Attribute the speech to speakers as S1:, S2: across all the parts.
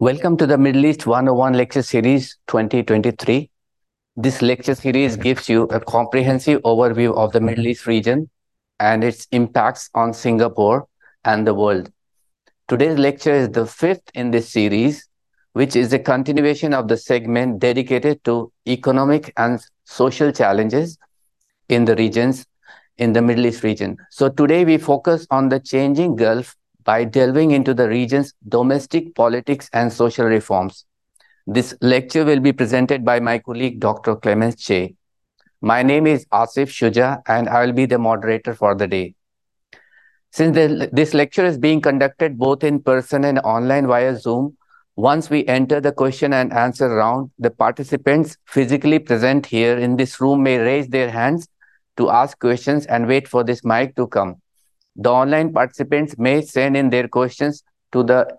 S1: Welcome to the Middle East 101 Lecture Series 2023. This lecture series gives you a comprehensive overview of the Middle East region and its impacts on Singapore and the world. Today's lecture is the fifth in this series, which is a continuation of the segment dedicated to economic and social challenges in the regions, in the Middle East region. So today we focus on the changing Gulf by delving into the region's domestic politics and social reforms. This lecture will be presented by my colleague, Dr. Clemens Chay. My name is Asif Shuja, and I will be the moderator for the day. Since the, this lecture is being conducted both in person and online via Zoom, once we enter the question and answer round, the participants physically present here in this room may raise their hands to ask questions and wait for this mic to come. The online participants may send in their questions to the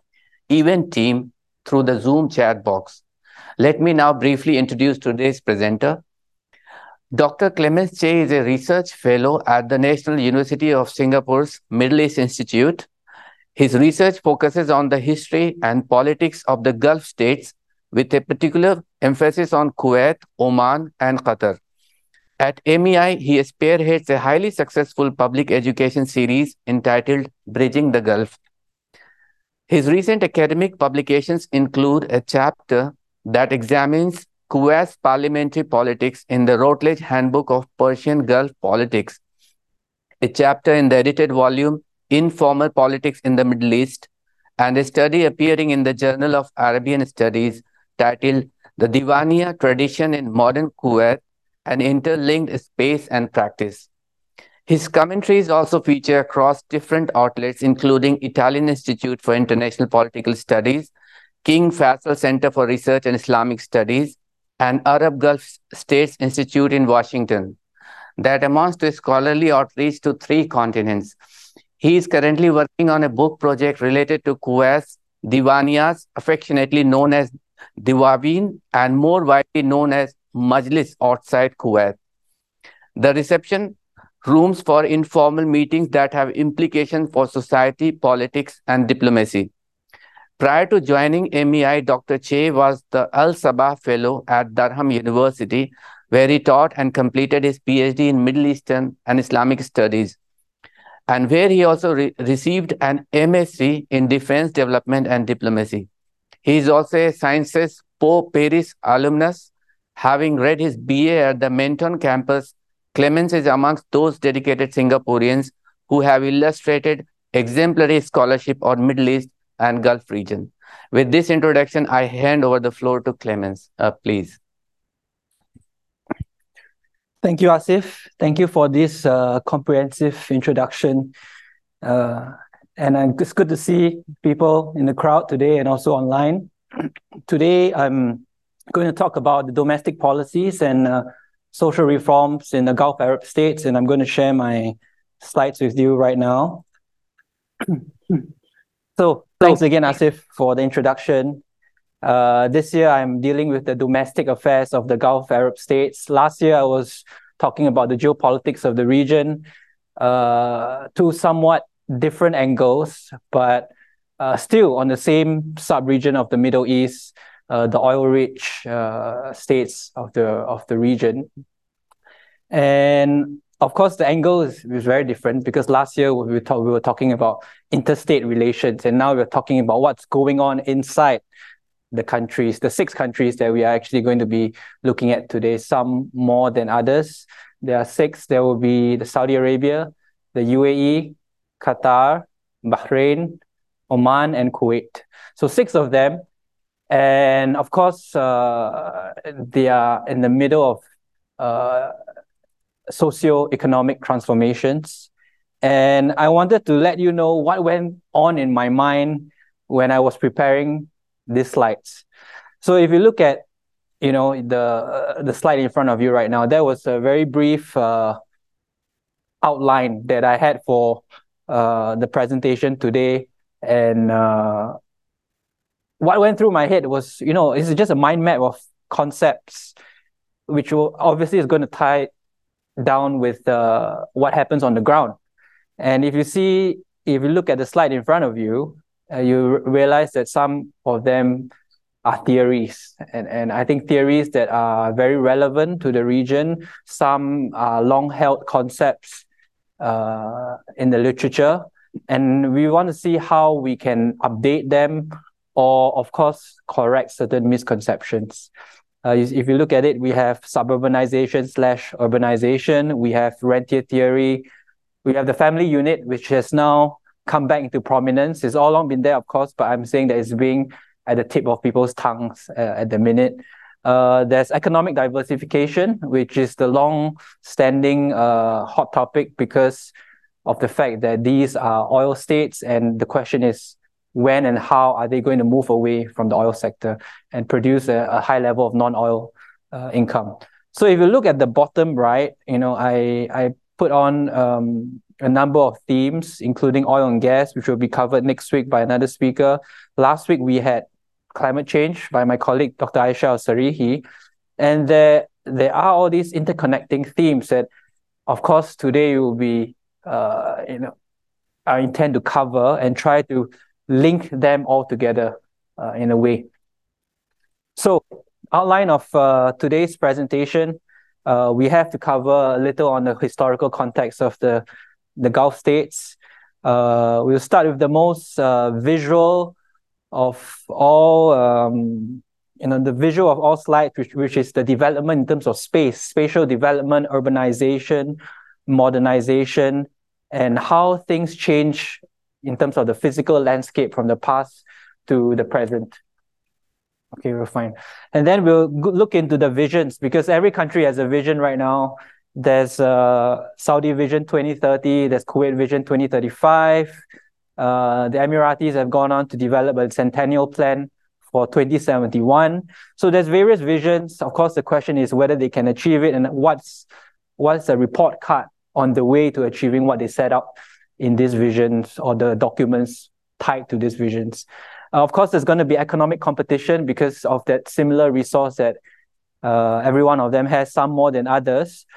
S1: event team through the Zoom chat box. Let me now briefly introduce today's presenter. Dr. Clemens Chay is a research fellow at the National University of Singapore's Middle East Institute. His research focuses on the history and politics of the Gulf states with a particular emphasis on Kuwait, Oman, and Qatar. At MEI, he spearheads a highly successful public education series entitled Bridging the Gulf. His recent academic publications include a chapter that examines Kuwait's parliamentary politics in the Routledge Handbook of Persian Gulf Politics, a chapter in the edited volume Informal Politics in the Middle East, and a study appearing in the Journal of Arabian Studies titled The Diwaniyya Tradition in Modern Kuwait an interlinked space and practice. His commentaries also feature across different outlets, including Italian Institute for International Political Studies, King Faisal Center for Research and Islamic Studies, and Arab Gulf States Institute in Washington. That amounts to a scholarly outreach to three continents. He is currently working on a book project related to Kuwait's Diwaniyas, affectionately known as Diwawin, and more widely known as Majlis outside Kuwait. The reception rooms for informal meetings that have implications for society, politics, and diplomacy. Prior to joining MEI, Dr. Chay was the Al Sabah Fellow at Durham University, where he taught and completed his PhD in Middle Eastern and Islamic Studies, and where he also re received an MSc in Defense Development and Diplomacy. He is also a Sciences Po Paris alumnus Having read his BA at the Menton campus, Clemens is amongst those dedicated Singaporeans who have illustrated exemplary scholarship on Middle East and Gulf region. With this introduction, I hand over the floor to Clemens, uh, please.
S2: Thank you, Asif. Thank you for this uh, comprehensive introduction. Uh, and it's good to see people in the crowd today and also online. Today, I'm going to talk about the domestic policies and uh, social reforms in the Gulf Arab states, and I'm going to share my slides with you right now. so thanks again, Asif, for the introduction. Uh, this year, I'm dealing with the domestic affairs of the Gulf Arab states. Last year, I was talking about the geopolitics of the region, uh, two somewhat different angles, but uh, still on the same sub-region of the Middle East, uh, the oil-rich uh, states of the of the region. And of course, the angle is, is very different because last year we were, talk, we were talking about interstate relations, and now we're talking about what's going on inside the countries, the six countries that we are actually going to be looking at today, some more than others. There are six. There will be the Saudi Arabia, the UAE, Qatar, Bahrain, Oman, and Kuwait. So six of them and of course, uh, they are in the middle of uh, socio-economic transformations. And I wanted to let you know what went on in my mind when I was preparing these slides. So if you look at, you know, the uh, the slide in front of you right now, there was a very brief uh, outline that I had for uh, the presentation today, and what went through my head was, you know, it's just a mind map of concepts, which obviously is going to tie down with uh, what happens on the ground. And if you see, if you look at the slide in front of you, uh, you realize that some of them are theories and, and I think theories that are very relevant to the region. Some are long held concepts uh, in the literature and we want to see how we can update them or of course correct certain misconceptions. Uh, if you look at it, we have suburbanization slash urbanization, we have rentier theory, we have the family unit, which has now come back into prominence. It's all along been there, of course, but I'm saying that it's being at the tip of people's tongues uh, at the minute. Uh, there's economic diversification, which is the long-standing uh, hot topic because of the fact that these are oil states, and the question is when and how are they going to move away from the oil sector and produce a, a high level of non-oil uh, income. So if you look at the bottom right, you know, I I put on um, a number of themes, including oil and gas, which will be covered next week by another speaker. Last week we had climate change by my colleague Dr. Aisha Al-Sarihi. And there, there are all these interconnecting themes that, of course, today will be, uh, you know, I intend to cover and try to link them all together uh, in a way. So, outline of uh, today's presentation, uh, we have to cover a little on the historical context of the, the Gulf states. Uh, we'll start with the most uh, visual of all um, you know the visual of all slides, which, which is the development in terms of space, spatial development, urbanization, modernization, and how things change in terms of the physical landscape from the past to the present. Okay, we're fine. And then we'll look into the visions because every country has a vision right now. There's uh, Saudi Vision 2030, there's Kuwait Vision 2035, uh, the Emiratis have gone on to develop a centennial plan for 2071. So there's various visions. Of course, the question is whether they can achieve it and what's what's the report card on the way to achieving what they set up in these visions or the documents tied to these visions. Uh, of course, there's going to be economic competition because of that similar resource that uh, every one of them has, some more than others.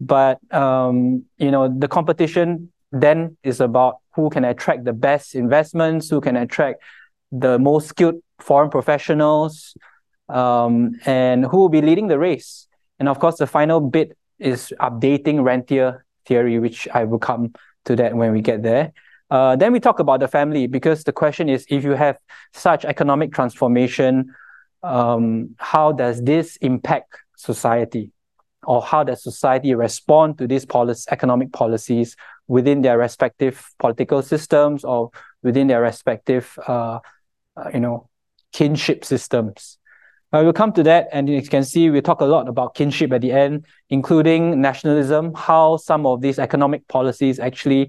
S2: But um, you know, the competition then is about who can attract the best investments, who can attract the most skilled foreign professionals, um, and who will be leading the race. And of course, the final bit is updating rentier theory, which I will come to that when we get there. Uh, then we talk about the family because the question is if you have such economic transformation, um, how does this impact society? Or how does society respond to these policy, economic policies within their respective political systems or within their respective, uh, uh, you know, kinship systems. Uh, we'll come to that, and you can see we talk a lot about kinship at the end, including nationalism, how some of these economic policies actually,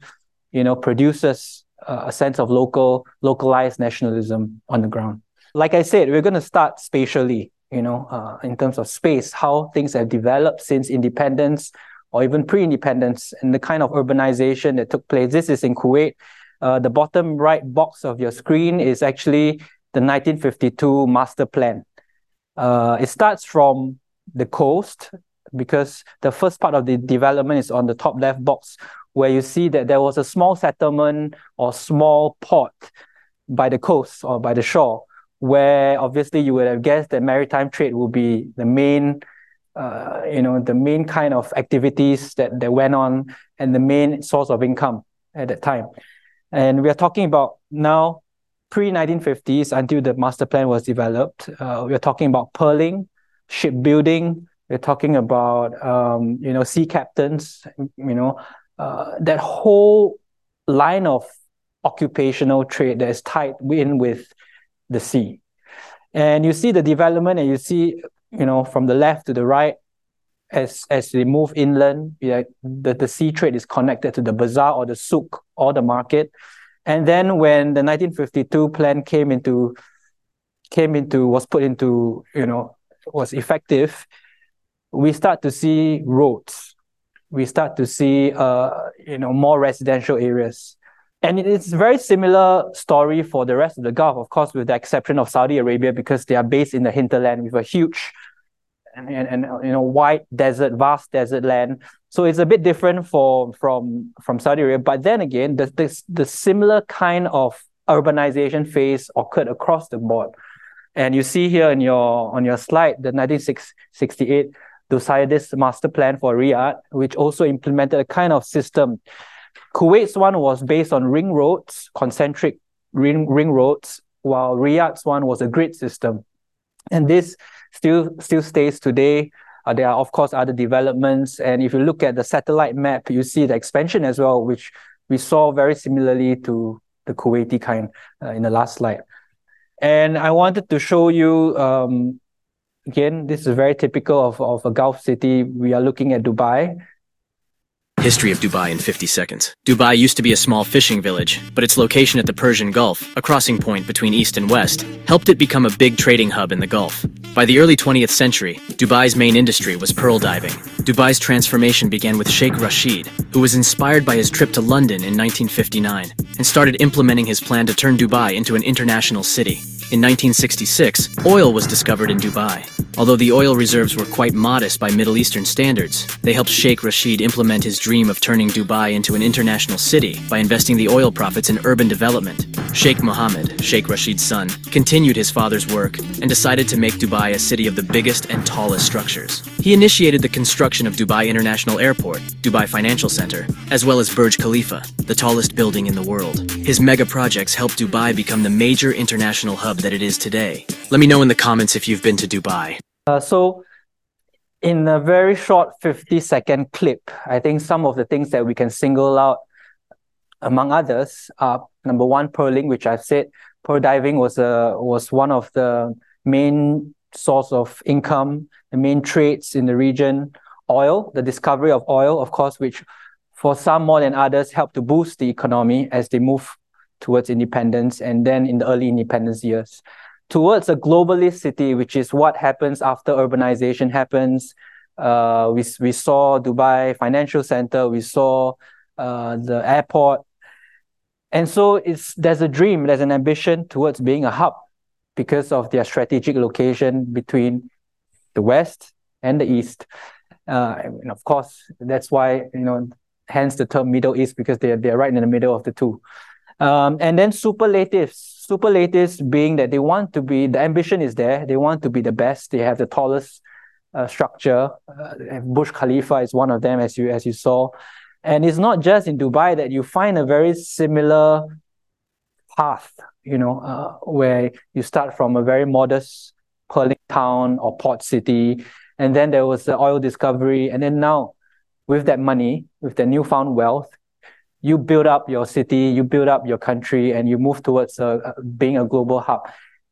S2: you know, produces uh, a sense of local, localized nationalism on the ground. Like I said, we're going to start spatially, you know, uh, in terms of space, how things have developed since independence, or even pre-independence and the kind of urbanization that took place. This is in Kuwait. Uh, the bottom right box of your screen is actually the 1952 master plan. Uh, it starts from the coast because the first part of the development is on the top left box where you see that there was a small settlement or small port by the coast or by the shore where obviously you would have guessed that maritime trade will be the main uh, you know, the main kind of activities that, that went on and the main source of income at that time. And we are talking about now pre 1950s until the master plan was developed. Uh, we're talking about pearling, shipbuilding. We're talking about um, you know sea captains. You know uh, that whole line of occupational trade that is tied in with the sea. And you see the development, and you see you know, from the left to the right, as as they move inland, yeah, the, the sea trade is connected to the bazaar or the souk or the market. And then when the 1952 plan came into came into was put into, you know, was effective, we start to see roads. We start to see uh, you know, more residential areas. And it's very similar story for the rest of the Gulf, of course, with the exception of Saudi Arabia, because they are based in the hinterland with a huge and, and, and you know wide desert, vast desert land. So it's a bit different for from from Saudi Arabia. But then again, the the, the similar kind of urbanization phase occurred across the board. And you see here in your on your slide the 1968 Doxiadis master plan for Riyadh, which also implemented a kind of system. Kuwait's one was based on ring roads, concentric ring, ring roads, while Riyadh's one was a grid system. And this still still stays today. Uh, there are of course other developments, and if you look at the satellite map, you see the expansion as well, which we saw very similarly to the Kuwaiti kind uh, in the last slide. And I wanted to show you, um, again, this is very typical of, of a Gulf city. We are looking at Dubai.
S3: History of Dubai in 50 seconds. Dubai used to be a small fishing village, but its location at the Persian Gulf, a crossing point between East and West, helped it become a big trading hub in the Gulf. By the early 20th century, Dubai's main industry was pearl diving. Dubai's transformation began with Sheikh Rashid, who was inspired by his trip to London in 1959 and started implementing his plan to turn Dubai into an international city. In 1966, oil was discovered in Dubai. Although the oil reserves were quite modest by Middle Eastern standards, they helped Sheikh Rashid implement his dream of turning Dubai into an international city by investing the oil profits in urban development. Sheikh Mohammed, Sheikh Rashid's son, continued his father's work and decided to make Dubai a city of the biggest and tallest structures. He initiated the construction of Dubai International Airport, Dubai Financial Center, as well as Burj Khalifa, the tallest building in the world. His mega projects helped Dubai become the major international hub that it is today. Let me know in the comments if you've been to Dubai.
S2: Uh, so, in a very short 50 second clip, I think some of the things that we can single out, among others, are number one, pearling, which I've said, pearl diving was a was one of the main source of income, the main trades in the region. Oil, the discovery of oil, of course, which for some more than others helped to boost the economy as they move towards independence and then in the early independence years towards a globalist city, which is what happens after urbanization happens. Uh, we, we saw Dubai Financial Center, we saw uh, the airport. And so it's there's a dream, there's an ambition towards being a hub because of their strategic location between the West and the East. Uh, and of course, that's why, you know, hence the term Middle East, because they're, they're right in the middle of the two. Um, and then superlatives, superlatives being that they want to be, the ambition is there, they want to be the best, they have the tallest uh, structure. Uh, Burj Khalifa is one of them, as you as you saw. And it's not just in Dubai that you find a very similar path, you know, uh, where you start from a very modest pearling town or port city, and then there was the oil discovery, and then now, with that money, with the newfound wealth, you build up your city, you build up your country, and you move towards uh, being a global hub.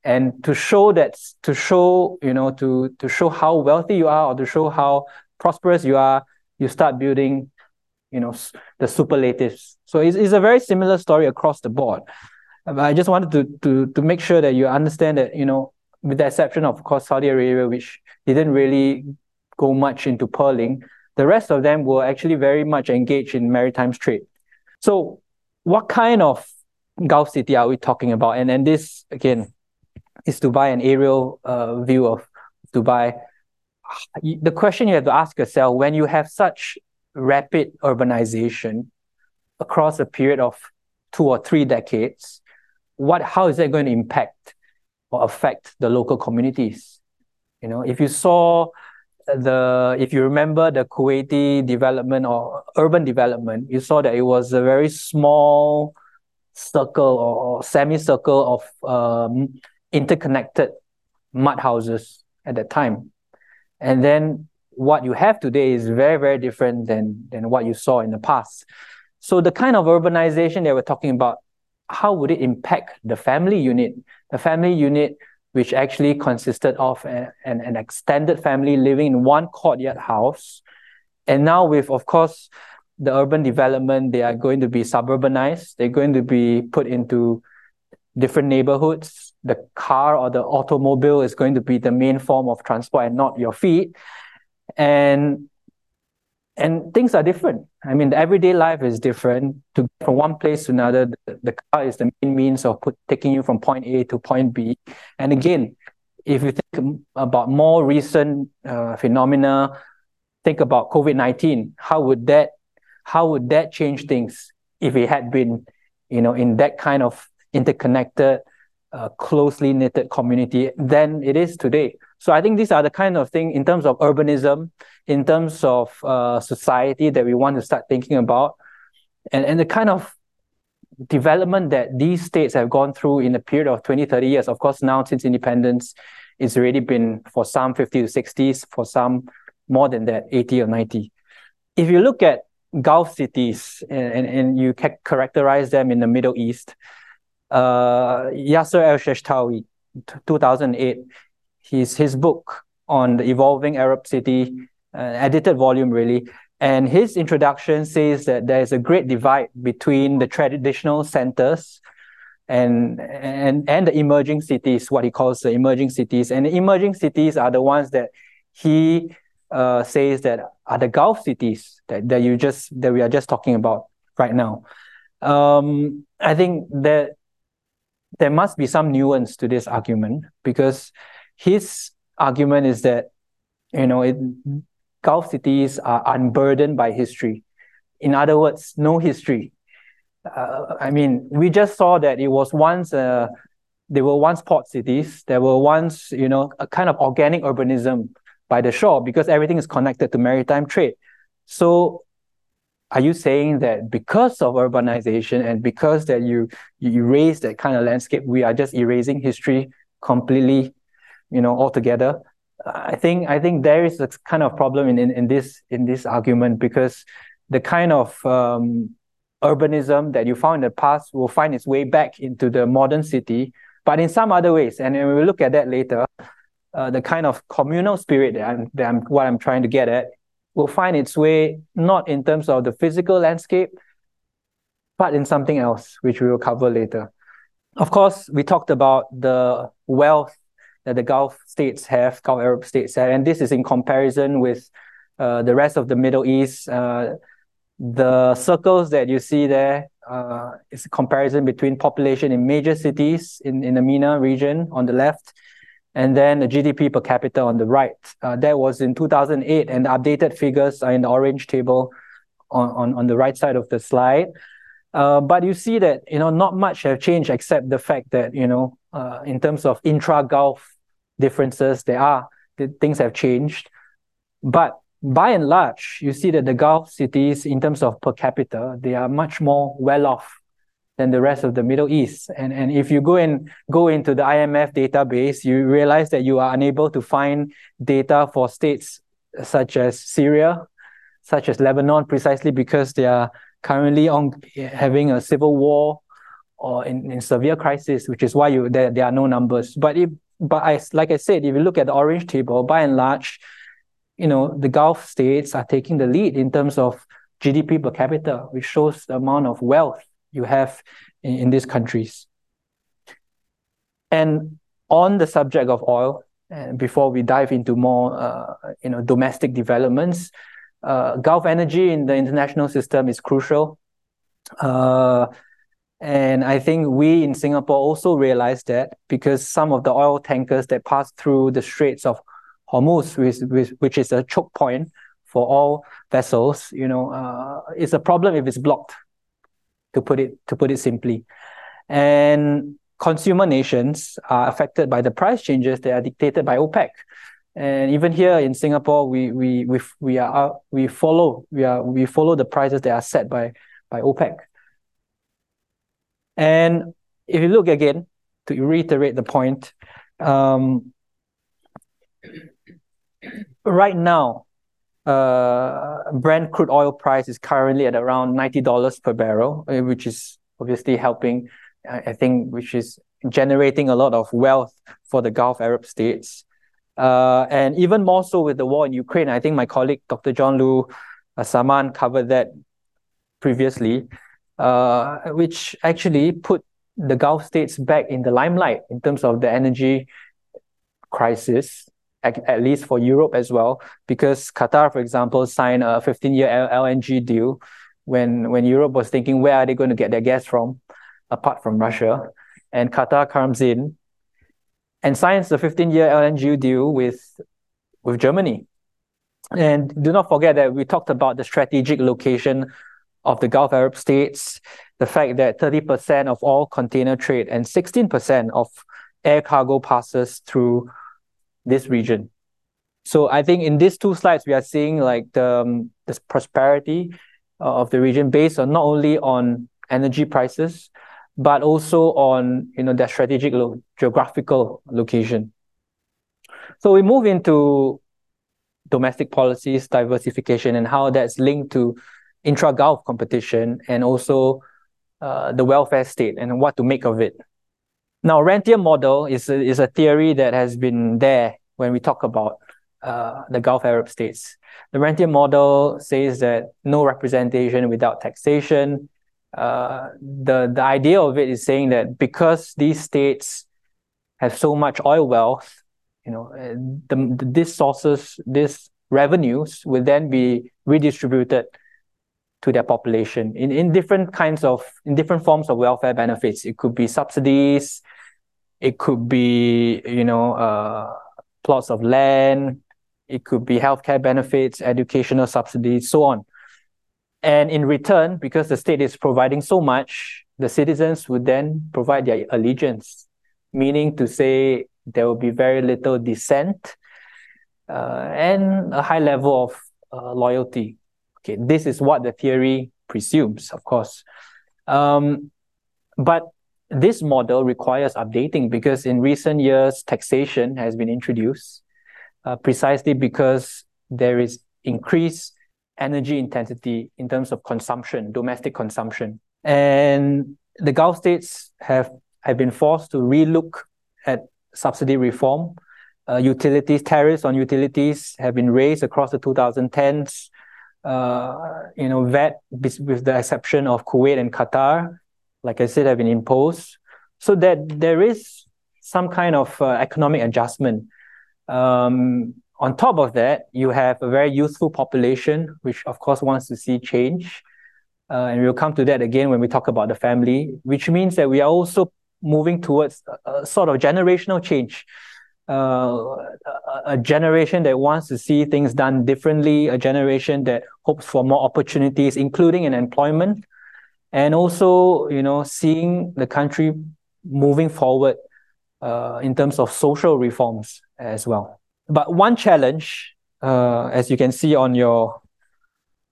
S2: And to show that, to show, you know, to, to show how wealthy you are or to show how prosperous you are, you start building, you know, the superlatives. So it's, it's a very similar story across the board. But I just wanted to, to, to make sure that you understand that, you know, with the exception of, of course, Saudi Arabia, which didn't really go much into pearling, the rest of them were actually very much engaged in maritime trade. So, what kind of Gulf city are we talking about? And and this again is Dubai, an aerial uh, view of Dubai. The question you have to ask yourself when you have such rapid urbanization across a period of two or three decades, what how is that going to impact or affect the local communities? You know, if you saw the if you remember the Kuwaiti development or urban development, you saw that it was a very small circle or, or semicircle of um, interconnected mud houses at that time. And then what you have today is very, very different than, than what you saw in the past. So the kind of urbanization that we're talking about, how would it impact the family unit? The family unit which actually consisted of a, an, an extended family living in one courtyard house. And now, with, of course, the urban development, they are going to be suburbanized, they're going to be put into different neighborhoods. The car or the automobile is going to be the main form of transport and not your feet. And and things are different. I mean, the everyday life is different. To from one place to another, the, the car is the main means of put, taking you from point A to point B. And again, if you think about more recent uh, phenomena, think about COVID nineteen. How would that, how would that change things if it had been, you know, in that kind of interconnected, uh, closely knitted community than it is today. So I think these are the kind of thing in terms of urbanism, in terms of uh, society that we want to start thinking about, and, and the kind of development that these states have gone through in a period of 20, 30 years. Of course, now since independence, it's already been for some 50 to 60s, for some more than that, 80 or 90. If you look at Gulf cities and, and, and you characterize them in the Middle East, uh, Yasser Elsheshtawy, 2008, his, his book on the evolving Arab city, uh, edited volume really, and his introduction says that there is a great divide between the traditional centers and and and the emerging cities, what he calls the emerging cities. And the emerging cities are the ones that he uh, says that are the Gulf cities that, that you just that we are just talking about right now. Um, I think that there must be some nuance to this argument because his argument is that you know it, Gulf cities are unburdened by history. In other words, no history. Uh, I mean, we just saw that it was once, uh, they were once port cities. There were once, you know, a kind of organic urbanism by the shore because everything is connected to maritime trade. So are you saying that because of urbanization and because that you you erase that kind of landscape, we are just erasing history completely, you know, altogether? I think I think there is a kind of problem in, in, in this in this argument because the kind of um, urbanism that you found in the past will find its way back into the modern city, but in some other ways. And we will look at that later. Uh, the kind of communal spirit that I'm, that I'm what I'm trying to get at will find its way not in terms of the physical landscape, but in something else, which we will cover later. Of course, we talked about the wealth that the Gulf states have, Gulf Arab states have, and this is in comparison with uh, the rest of the Middle East. Uh, the circles that you see there uh, is a comparison between population in major cities in, in the MENA region on the left, and then the GDP per capita on the right. Uh, that was in 2008, and the updated figures are in the orange table on, on, on the right side of the slide. Uh, but you see that you know not much have changed except the fact that you know uh, in terms of intra Gulf differences. There are things have changed, but by and large, you see that the Gulf cities, in terms of per capita, they are much more well off than the rest of the Middle East. And and if you go and go into the IMF database, you realize that you are unable to find data for states such as Syria, such as Lebanon, precisely because they are currently on having a civil war or in, in severe crisis, which is why you there, there are no numbers. But if but I, like I said, if you look at the orange table, by and large, you know, the Gulf states are taking the lead in terms of GDP per capita, which shows the amount of wealth you have in, in these countries. And on the subject of oil, and before we dive into more, uh, you know, domestic developments, uh, Gulf energy in the international system is crucial. Uh, and I think we in Singapore also realized that because some of the oil tankers that pass through the Straits of Hormuz, which, which, which is a choke point for all vessels, you know, uh, it's a problem if it's blocked, to put it to put it simply. And consumer nations are affected by the price changes that are dictated by OPEC. And even here in Singapore, we we we we are we follow we are we follow the prices that are set by by OPEC. And if you look again, to reiterate the point, um, right now, uh, Brent crude oil price is currently at around $90 per barrel, uh, which is obviously helping, I think, which is generating a lot of wealth for the Gulf Arab states. Uh, and even more so with the war in Ukraine, I think my colleague, Dr. Jean-Loup uh, Samaan, covered that previously uh, which actually put the Gulf states back in the limelight in terms of the energy crisis, at, at least for Europe as well, because Qatar, for example, signed a 15-year LNG deal when when Europe was thinking where are they going to get their gas from, apart from Russia, and Qatar comes in and signs a 15-year LNG deal with with Germany. And do not forget that we talked about the strategic location of the Gulf Arab states, the fact that 30% of all container trade and 16% of air cargo passes through this region. So I think in these two slides, we are seeing like the um, this prosperity uh, of the region based on not only on energy prices, but also on you know their strategic lo geographical location. So we move into domestic policies, diversification, and how that's linked to intra-Gulf competition and also uh, the welfare state and what to make of it. Now, rentier model is a, is a theory that has been there when we talk about uh, the Gulf Arab states. The rentier model says that no representation without taxation. Uh, the, the idea of it is saying that because these states have so much oil wealth, you know, the, the, these sources, these revenues will then be redistributed to their population in, in different kinds of, in different forms of welfare benefits. It could be subsidies, it could be, you know, uh, plots of land, it could be healthcare benefits, educational subsidies, so on. And in return, because the state is providing so much, the citizens would then provide their allegiance, meaning to say there will be very little dissent uh, and a high level of uh, loyalty. Okay, this is what the theory presumes, of course. Um, but this model requires updating because in recent years, taxation has been introduced uh, precisely because there is increased energy intensity in terms of consumption, domestic consumption. And the Gulf states have, have been forced to relook at subsidy reform. Uh, utilities, tariffs on utilities have been raised across the 2010s. Uh, you know, VAT, with the exception of Kuwait and Qatar, like I said, have been imposed. So that there is some kind of uh, economic adjustment. Um, on top of that, you have a very youthful population, which of course wants to see change. Uh, and we'll come to that again when we talk about the family, which means that we are also moving towards a, a sort of generational change. Uh, a, generation that wants to see things done differently, a generation that hopes for more opportunities, including in employment, and also, you know, seeing the country moving forward uh, in terms of social reforms as well. But one challenge, uh, as you can see on your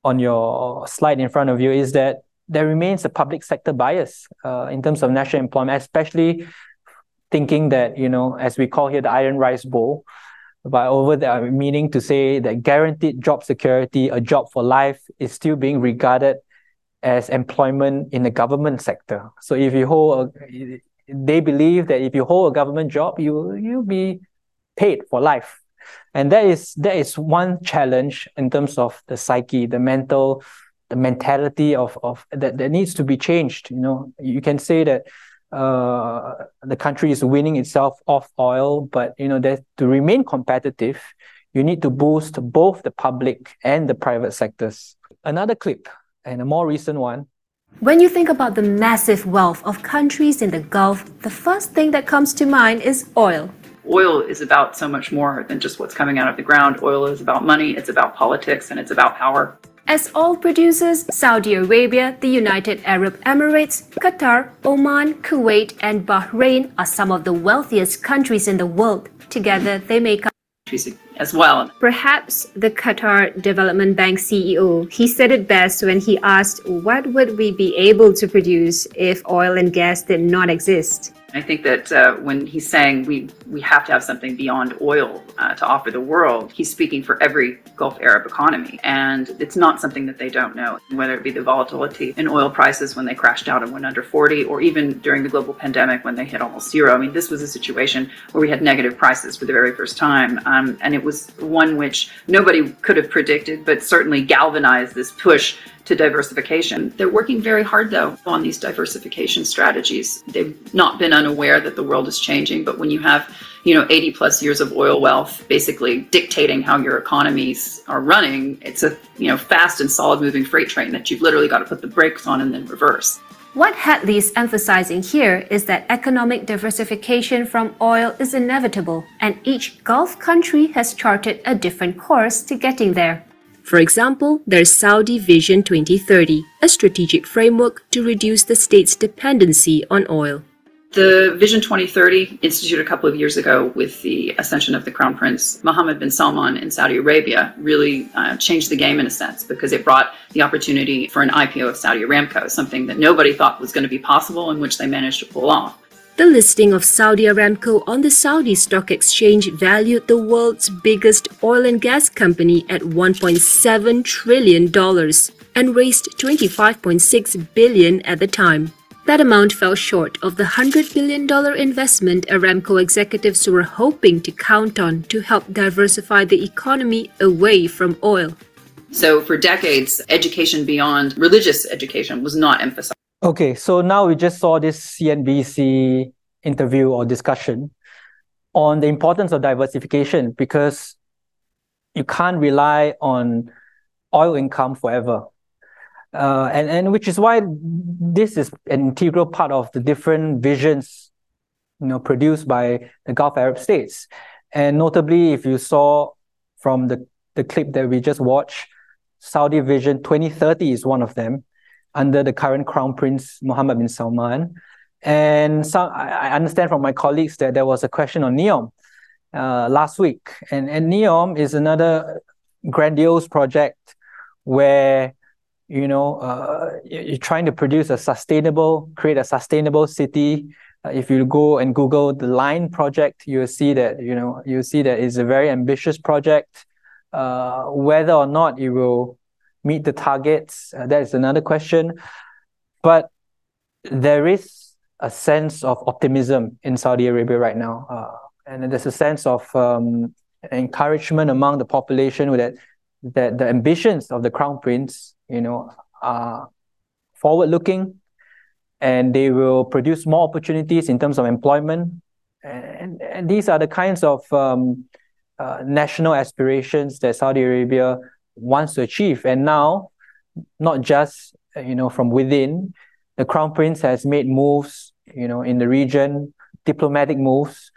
S2: on your slide in front of you, is that there remains a public sector bias uh, in terms of national employment, especially thinking that, you know, as we call here the iron rice bowl, but over there, meaning to say that guaranteed job security, a job for life, is still being regarded as employment in the government sector. So if you hold, a, they believe that if you hold a government job, you you'll be paid for life, and that is that is one challenge in terms of the psyche, the mental the mentality of of that that needs to be changed. You know, you can say that uh, the country is winning itself off oil, but you know that to remain competitive, you need to boost both the public and the private sectors. Another clip and a more recent one.
S4: When you think about the massive wealth of countries in the Gulf, the first thing that comes to mind is oil.
S5: Oil is about so much more than just what's coming out of the ground. Oil is about money, it's about politics, and it's about power.
S4: As oil producers, Saudi Arabia, the United Arab Emirates, Qatar, Oman, Kuwait, and Bahrain are some of the wealthiest countries in the world. Together, they make up
S5: as well.
S4: Perhaps the Qatar Development Bank CEO, he said it best when he asked what would we be able to produce if oil and gas did not exist.
S5: I think that uh, when he's saying we we have to have something beyond oil uh, to offer the world, he's speaking for every Gulf Arab economy, and it's not something that they don't know. Whether it be the volatility in oil prices when they crashed out and went under 40, or even during the global pandemic when they hit almost zero. I mean, this was a situation where we had negative prices for the very first time, um, and it was one which nobody could have predicted, but certainly galvanized this push to diversification. They're working very hard, though, on these diversification strategies. They've not been unaware that the world is changing, but when you have, you know, 80 plus years of oil wealth basically dictating how your economies are running, it's a, you know, fast and solid moving freight train that you've literally got to put the brakes on and then reverse.
S4: What Hadley is emphasizing here is that economic diversification from oil is inevitable, and each Gulf country has charted a different course to getting there. For example, there's Saudi Vision 2030, a strategic framework to reduce the state's dependency on oil.
S5: The Vision 2030 instituted a couple of years ago with the ascension of the Crown Prince Mohammed bin Salman in Saudi Arabia really uh, changed the game in a sense because it brought the opportunity for an IPO of Saudi Aramco, something that nobody thought was going to be possible and which they managed to pull off.
S4: The listing of Saudi Aramco on the Saudi Stock Exchange valued the world's biggest oil and gas company at $1.7 trillion and raised 25.6 billion at the time. That amount fell short of the $100 billion investment Aramco executives were hoping to count on to help diversify the economy away from oil.
S5: So, for decades, education beyond religious education was not emphasized.
S2: Okay, so now we just saw this CNBC interview or discussion on the importance of diversification because you can't rely on oil income forever. Uh, and, and which is why this is an integral part of the different visions you know, produced by the Gulf Arab states. And notably, if you saw from the, the clip that we just watched, Saudi Vision 2030 is one of them under the current Crown Prince Mohammed bin Salman. And some, I understand from my colleagues that there was a question on NEOM uh, last week. And, and NEOM is another grandiose project where you know uh, you're trying to produce a sustainable, create a sustainable city. Uh, if you go and Google the Line project, you'll see that you know you'll see that it's a very ambitious project. Uh, whether or not it will meet the targets? Uh, that is another question. But there is a sense of optimism in Saudi Arabia right now. Uh, and there's a sense of um, encouragement among the population that, that the ambitions of the crown prince, you know, are forward looking and they will produce more opportunities in terms of employment. And, and these are the kinds of um, uh, national aspirations that Saudi Arabia wants to achieve. And now, not just you know from within, the crown prince has made moves you know in the region, diplomatic moves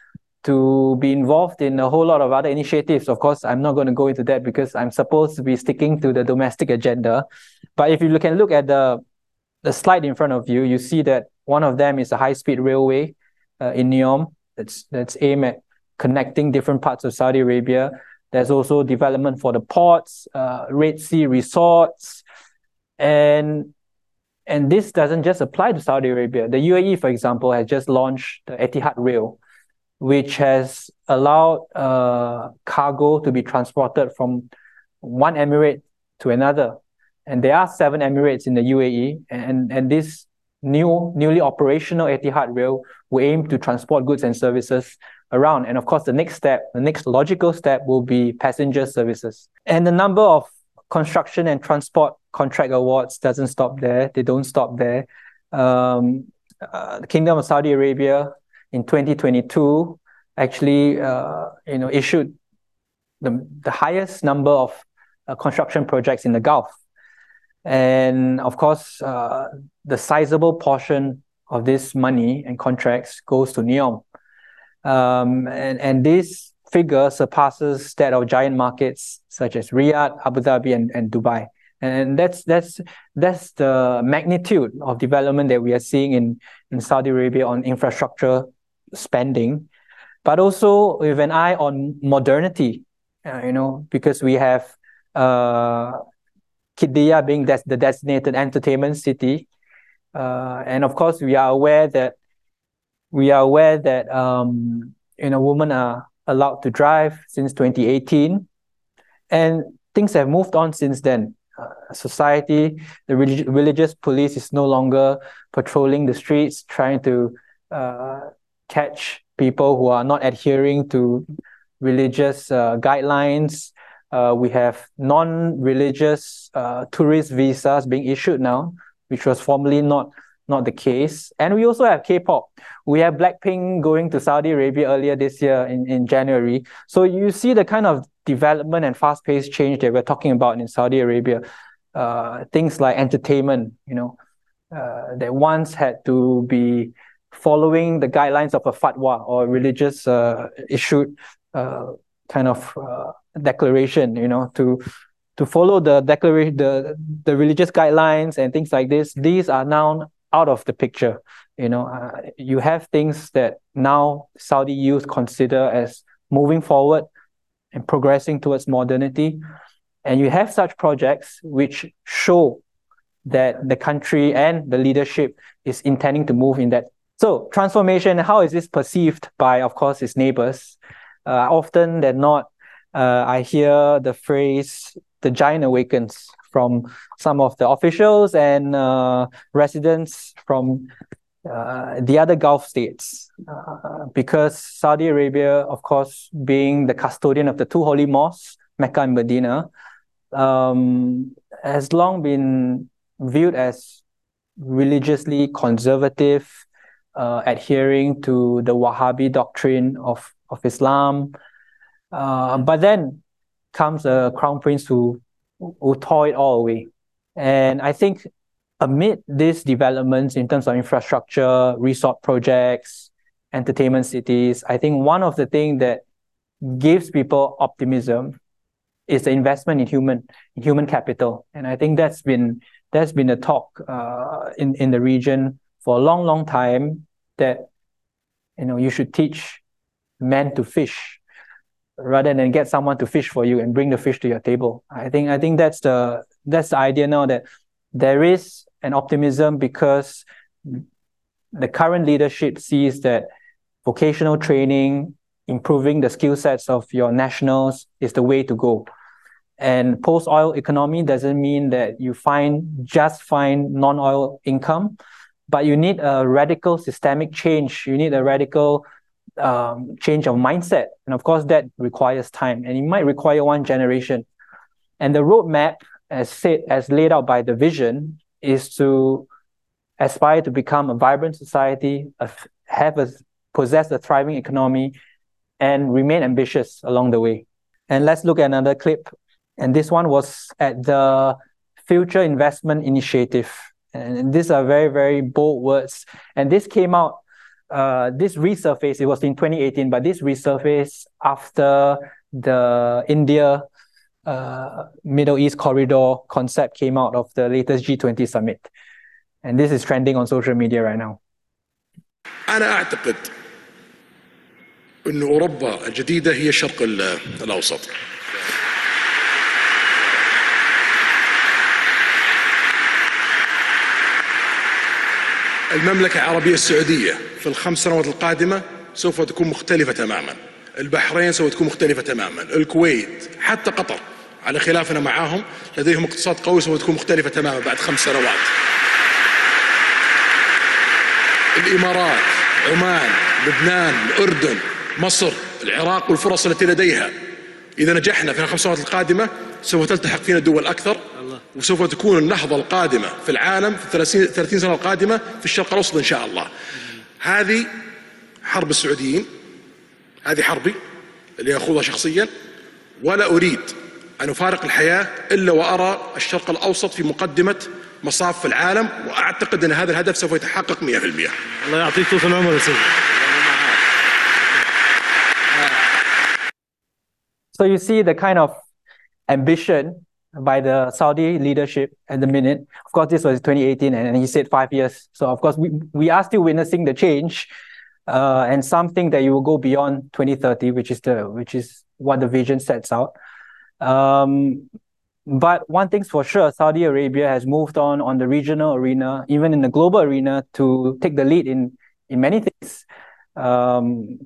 S2: to be involved in a whole lot of other initiatives. Of course, I'm not going to go into that because I'm supposed to be sticking to the domestic agenda. But if you can look at the the slide in front of you, you see that one of them is a high-speed railway uh, in Neom that's that's aimed at connecting different parts of Saudi Arabia. There's also development for the ports, uh, Red Sea resorts, and and this doesn't just apply to Saudi Arabia. The UAE, for example, has just launched the Etihad Rail, which has allowed uh, cargo to be transported from one emirate to another. And there are seven emirates in the UAE, and, and this new newly operational Etihad Rail will aim to transport goods and services around. And of course, the next step, the next logical step will be passenger services. And the number of construction and transport contract awards doesn't stop there. They don't stop there. Um, uh, the Kingdom of Saudi Arabia in 2022 actually, uh, you know, issued the, the highest number of uh, construction projects in the Gulf. And of course, uh, the sizable portion of this money and contracts goes to NEOM. Um, and, and this figure surpasses that of giant markets such as Riyadh, Abu Dhabi, and, and Dubai. And that's that's that's the magnitude of development that we are seeing in, in Saudi Arabia on infrastructure spending, but also with an eye on modernity, uh, you know, because we have uh, being des- the designated entertainment city. Uh, and of course, we are aware that we are aware that um, you know women are allowed to drive since 2018, and things have moved on since then. Uh, society, the relig- religious police is no longer patrolling the streets trying to uh, catch people who are not adhering to religious uh, guidelines. Uh, we have non-religious uh, tourist visas being issued now, which was formerly not not the case. And we also have K-pop. We have Blackpink going to Saudi Arabia earlier this year in, in January. So you see the kind of development and fast-paced change that we're talking about in Saudi Arabia. Uh, things like entertainment, you know, uh, that once had to be following the guidelines of a fatwa or religious uh, issued uh, kind of uh, declaration, you know, to to follow the declaration, the the religious guidelines and things like this. These are now out of the picture. You know, uh, you have things that now Saudi youth consider as moving forward and progressing towards modernity, and you have such projects which show that the country and the leadership is intending to move in that. So transformation, how is this perceived by, of course, its neighbors? Uh, often than not, uh, I hear the phrase "the giant awakens" from some of the officials and uh, residents from uh, the other Gulf states, uh, because Saudi Arabia, of course, being the custodian of the two holy mosques, Mecca and Medina, um, has long been viewed as religiously conservative, uh, adhering to the Wahhabi doctrine of, of Islam. Uh, but then comes a crown prince who, who tore it all away. And I think amid these developments in terms of infrastructure, resort projects, entertainment cities, I think one of the things that gives people optimism is the investment in human in human capital, and I think that's been that's been a talk uh, in in the region for a long, long time that you know you should teach men to fish rather than get someone to fish for you and bring the fish to your table. I think I think that's the that's the idea now that there is an optimism because the current leadership sees that vocational training improving the skill sets of your nationals is the way to go. And post oil economy doesn't mean that you find just find non oil income, but you need a radical systemic change. You need a radical um, change of mindset. And of course, that requires time and it might require one generation. And the roadmap, as said, as laid out by the vision, is to aspire to become a vibrant society, have a possess a thriving economy, and remain ambitious along the way. And let's look at another clip. And this one was at the Future Investment Initiative. And these are very, very bold words. And this came out, uh, this resurfaced, it was in 2018, but this resurfaced after the India uh, Middle East corridor concept came out of the latest G20 summit. And this is trending on social media right now.
S6: أنا أعتقد أن أوروبا الجديدة هي الشرق الأوسط المملكة العربية السعودية في الخمس سنوات القادمة سوف تكون مختلفة تماما. البحرين سوف تكون مختلفة تماما. الكويت حتى قطر على خلافنا معاهم لديهم اقتصاد قوي سوف تكون مختلفة تماما بعد خمس سنوات. الإمارات عمان لبنان الأردن مصر العراق والفرص التي لديها. إذا نجحنا في الخمس سنوات القادمة سوف تلتحق فينا دول أكثر وسوف تكون النهضة القادمة في العالم في الثلاثين 30 سنة القادمة في الشرق الأوسط إن شاء الله. هذه حرب السعوديين. هذه حربي اللي أخوضها شخصيا. ولا أريد أن أفارق الحياة إلا وأرى الشرق الأوسط في مقدمة مصاف في العالم وأعتقد أن هذا الهدف سوف يتحقق 100% الله
S7: يعطيك طول العمر يا سيدي.
S2: So you see the kind of ambition by the Saudi leadership at the minute. Of course, this was 2018, and he said five years. So of course, we, we are still witnessing the change, uh, and something that you will go beyond 2030, which is the which is what the vision sets out. Um, but one thing's for sure, Saudi Arabia has moved on on the regional arena, even in the global arena, to take the lead in in many things. Um,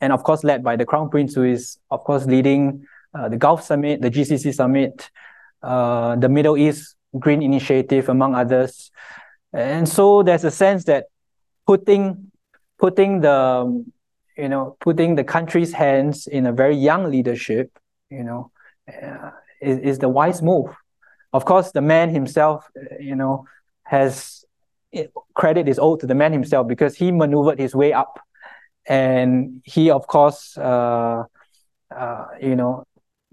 S2: and of course, led by the Crown Prince, who is of course leading uh, the Gulf Summit, the GCC Summit, uh, the Middle East Green Initiative, among others. And so there's a sense that putting putting the you know putting the country's hands in a very young leadership, you know, uh, is, is the wise move. Of course, the man himself, you know, has credit is owed to the man himself because he maneuvered his way up, and he, of course, uh, uh, you know,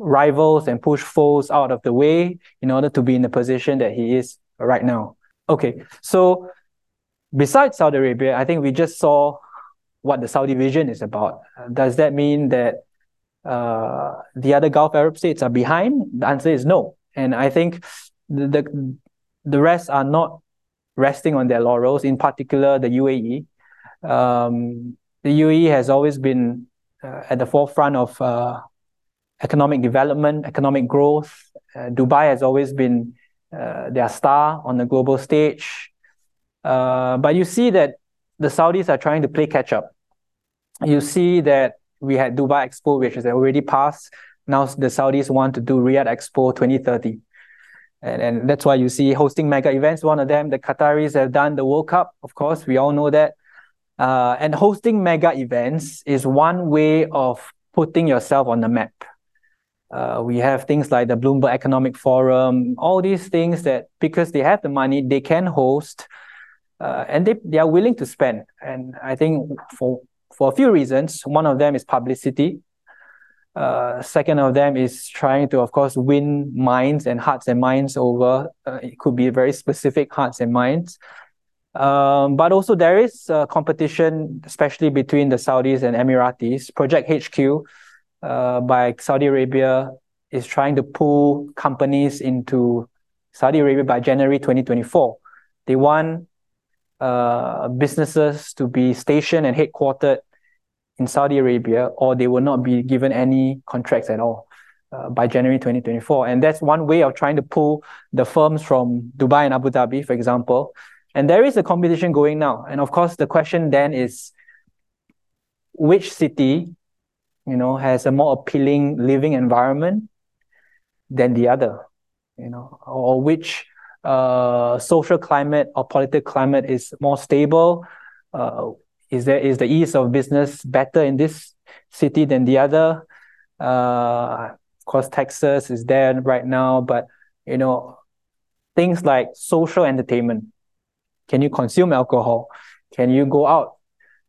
S2: rivals and push foes out of the way in order to be in the position that he is right now. Okay, so besides Saudi Arabia, I think we just saw what the Saudi vision is about. Does that mean that uh, the other Gulf Arab states are behind? The answer is no. And I think the, the, the rest are not resting on their laurels, in particular the UAE. Um, the UAE has always been uh, at the forefront of uh, economic development, economic growth. Uh, Dubai has always been uh, their star on the global stage. Uh, but you see that the Saudis are trying to play catch up. You see that we had Dubai Expo, which has already passed. Now the Saudis want to do Riyadh Expo 2030. And, and that's why you see hosting mega events. One of them, the Qataris have done the World Cup, of course, we all know that. Uh, and hosting mega events is one way of putting yourself on the map. Uh, we have things like the Bloomberg Economic Forum, all these things that because they have the money, they can host uh, and they, they are willing to spend. And I think for, for a few reasons, one of them is publicity. Uh, second of them is trying to, of course, win minds and hearts and minds over. Uh, it could be very specific hearts and minds. Um, but also there is competition, especially between the Saudis and Emiratis. Project HQ uh, by Saudi Arabia is trying to pull companies into Saudi Arabia by January 2024. They want uh, businesses to be stationed and headquartered in Saudi Arabia, or they will not be given any contracts at all uh, by January 2024. And that's one way of trying to pull the firms from Dubai and Abu Dhabi, for example. And there is a competition going now. And of course, the question then is which city, you know, has a more appealing living environment than the other, you know, or which uh, social climate or political climate is more stable? Uh, is there is the ease of business better in this city than the other? Uh, of course, Texas is there right now, but you know, things like social entertainment. Can you consume alcohol? Can you go out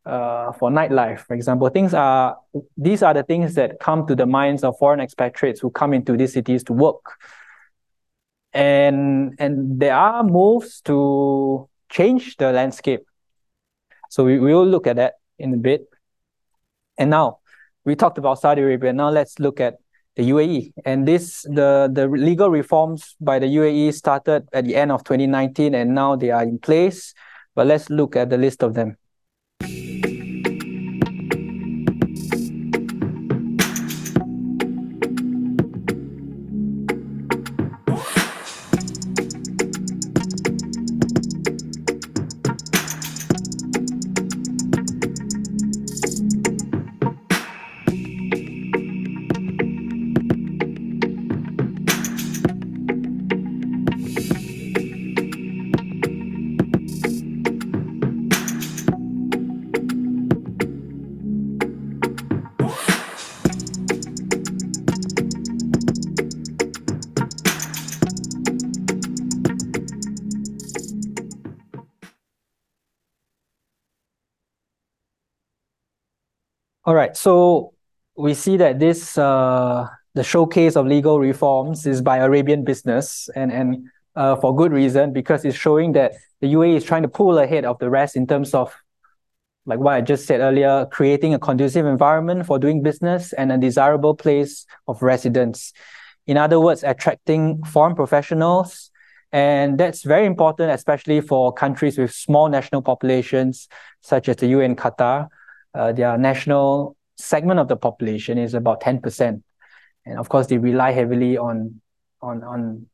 S2: uh, for nightlife, for example? Things are these are the things that come to the minds of foreign expatriates who come into these cities to work and and there are moves to change the landscape. So we, we will look at that in a bit. And now we talked about Saudi Arabia. Now let's look at the UAE. And this the the legal reforms by the UAE started at the end of 2019 and now they are in place. But let's look at the list of them. All see that this uh, the showcase of legal reforms is by Arabian business, and and uh, for good reason because it's showing that the UAE is trying to pull ahead of the rest in terms of like what I just said earlier, creating a conducive environment for doing business and a desirable place of residence. In other words, attracting foreign professionals. And that's very important, especially for countries with small national populations, such as the and Qatar, uh, their national segment of the population is about 10%. And of course, they rely heavily on, on, on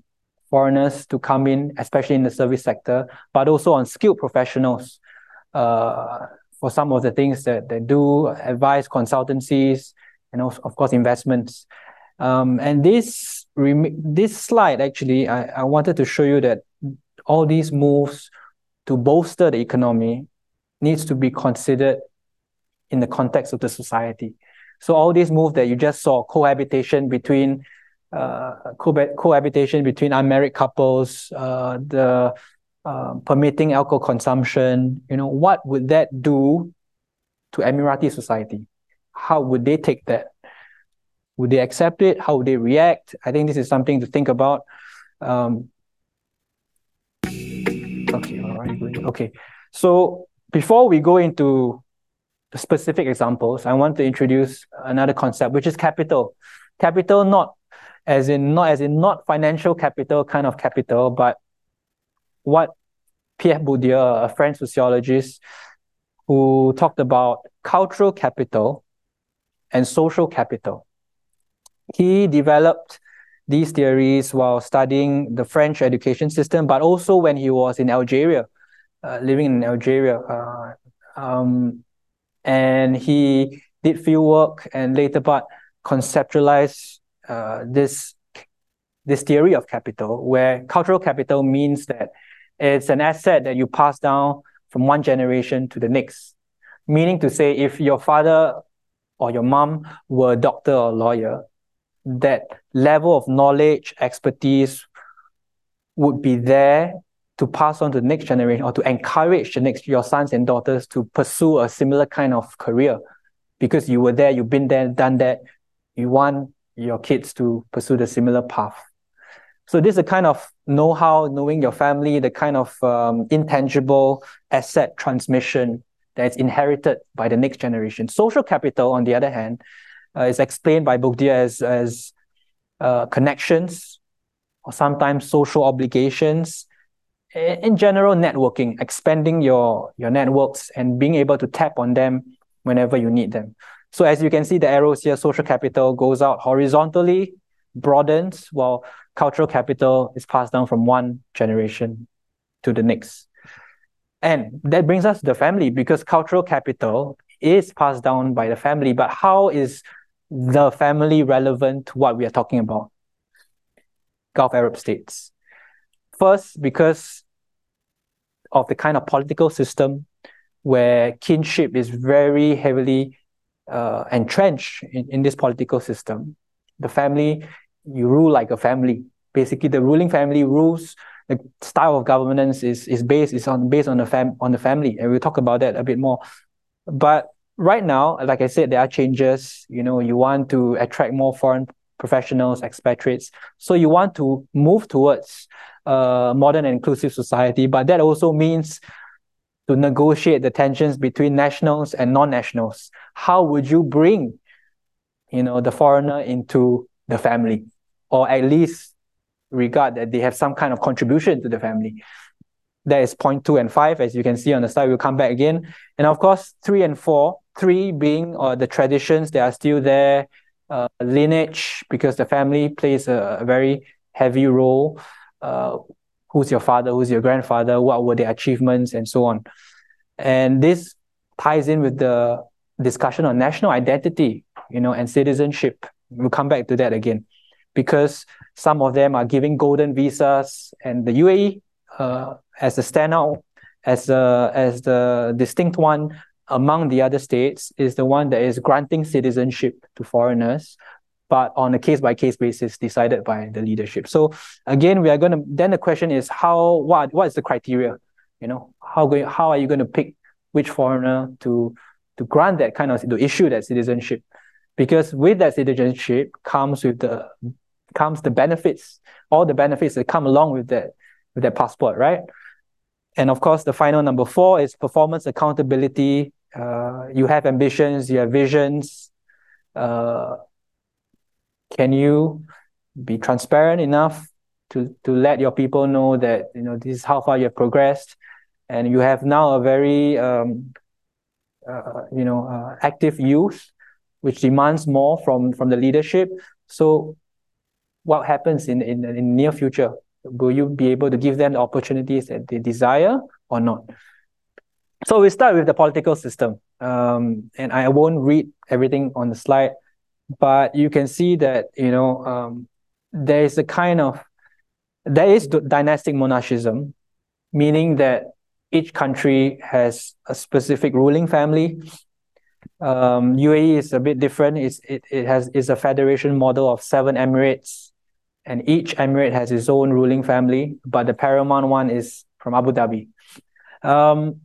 S2: foreigners to come in, especially in the service sector, but also on skilled professionals uh, for some of the things that they do, advise consultancies, and also, of course, investments. Um, and this this slide actually, I, I wanted to show you that all these moves to bolster the economy needs to be considered in the context of the society. So all these moves that you just saw, cohabitation between uh, co- cohabitation between unmarried couples, uh, the uh, permitting alcohol consumption, you know, what would that do to Emirati society? How would they take that? Would they accept it? How would they react? I think this is something to think about. Um, okay, all right. Okay, so before we go into specific examples, I want to introduce another concept, which is capital. Capital not as in not as in not financial capital kind of capital, but what Pierre Bourdieu, a French sociologist, who talked about cultural capital and social capital. He developed these theories while studying the French education system, but also when he was in Algeria, uh, living in Algeria. Uh, um, and he did field work and later but conceptualized uh, this this theory of capital, where cultural capital means that it's an asset that you pass down from one generation to the next. Meaning to say, if your father or your mom were a doctor or lawyer, that level of knowledge, expertise would be there to pass on to the next generation or to encourage the next your sons and daughters to pursue a similar kind of career because you were there, you've been there, done that. You want your kids to pursue the similar path. So this is a kind of know-how, knowing your family, the kind of um, intangible asset transmission that is inherited by the next generation. Social capital, on the other hand, uh, is explained by Bourdieu as, as uh, connections or sometimes social obligations. In general, networking, expanding your, your networks and being able to tap on them whenever you need them. So as you can see, the arrows here, social capital goes out horizontally, broadens, while cultural capital is passed down from one generation to the next. And that brings us to the family because cultural capital is passed down by the family. But how is the family relevant to what we are talking about? Gulf Arab states. First, because of the kind of political system where kinship is very heavily uh, entrenched in, in this political system. The family, you rule like a family. Basically, the ruling family rules. The style of governance is is based is on based on the fam on the family, and we'll talk about that a bit more. But right now, like I said, there are changes. You know, you want to attract more foreign professionals, expatriates. So you want to move towards a modern and inclusive society, but that also means to negotiate the tensions between nationals and non-nationals. How would you bring, you know, the foreigner into the family, or at least regard that they have some kind of contribution to the family? That is point two and five, as you can see on the slide. We'll come back again, and of course, three and four three being uh, the traditions that are still there, uh, lineage, because the family plays a, a very heavy role. Uh, who's your father, who's your grandfather, what were their achievements, and so on. And this ties in with the discussion on national identity, you know, and citizenship. We'll come back to that again, because some of them are giving golden visas, and the UAE, uh, as a standout, as a as the distinct one, among the other states is the one that is granting citizenship to foreigners, but on a case by case basis decided by the leadership. So again, we are going to then the question is how what what is the criteria? You know, how going how are you going to pick which foreigner to to grant that kind of to issue that citizenship? Because with that citizenship comes with the comes the benefits, all the benefits that come along with that with that passport, right? And of course, the final number four is performance accountability uh, you have ambitions, you have visions. Uh, can you be transparent enough to to let your people know that you know this is how far you have progressed, and you have now a very um, uh, you know uh, active youth, which demands more from from the leadership. So, what happens in in in near future? Will you be able to give them the opportunities that they desire or not? So we start with the political system. Um, and I won't read everything on the slide, but you can see that, you know, um, there is a kind of, there is dynastic monarchism, meaning that each country has a specific ruling family. Um, UAE is a bit different. It's, it, it has is a federation model of seven emirates, and each emirate has its own ruling family, but the paramount one is from Abu Dhabi. Um,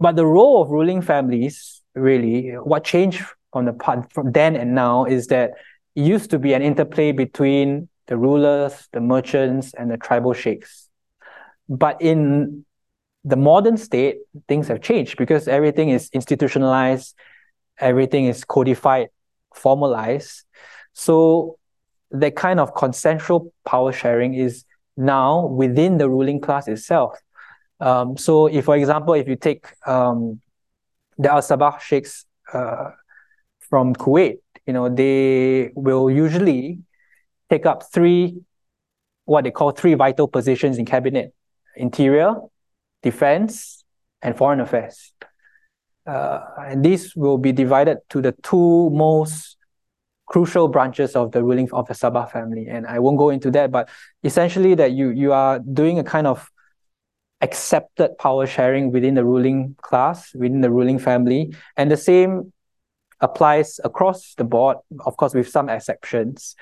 S2: but the role of ruling families, really, what changed from the part from then and now is that it used to be an interplay between the rulers, the merchants, and the tribal sheikhs. But in the modern state, things have changed because everything is institutionalized, everything is codified, formalized. So that kind of consensual power sharing is now within the ruling class itself. Um, so, if, for example, if you take um, the Al Sabah Sheikhs uh, from Kuwait, you know, they will usually take up three, what they call three vital positions in cabinet: interior, defense, and foreign affairs. Uh, and these will be divided to the two most crucial branches of the ruling of the Sabah family. And I won't go into that, but essentially that you you are doing a kind of accepted power sharing within the ruling class, within the ruling family. And the same applies across the board, of course, with some exceptions.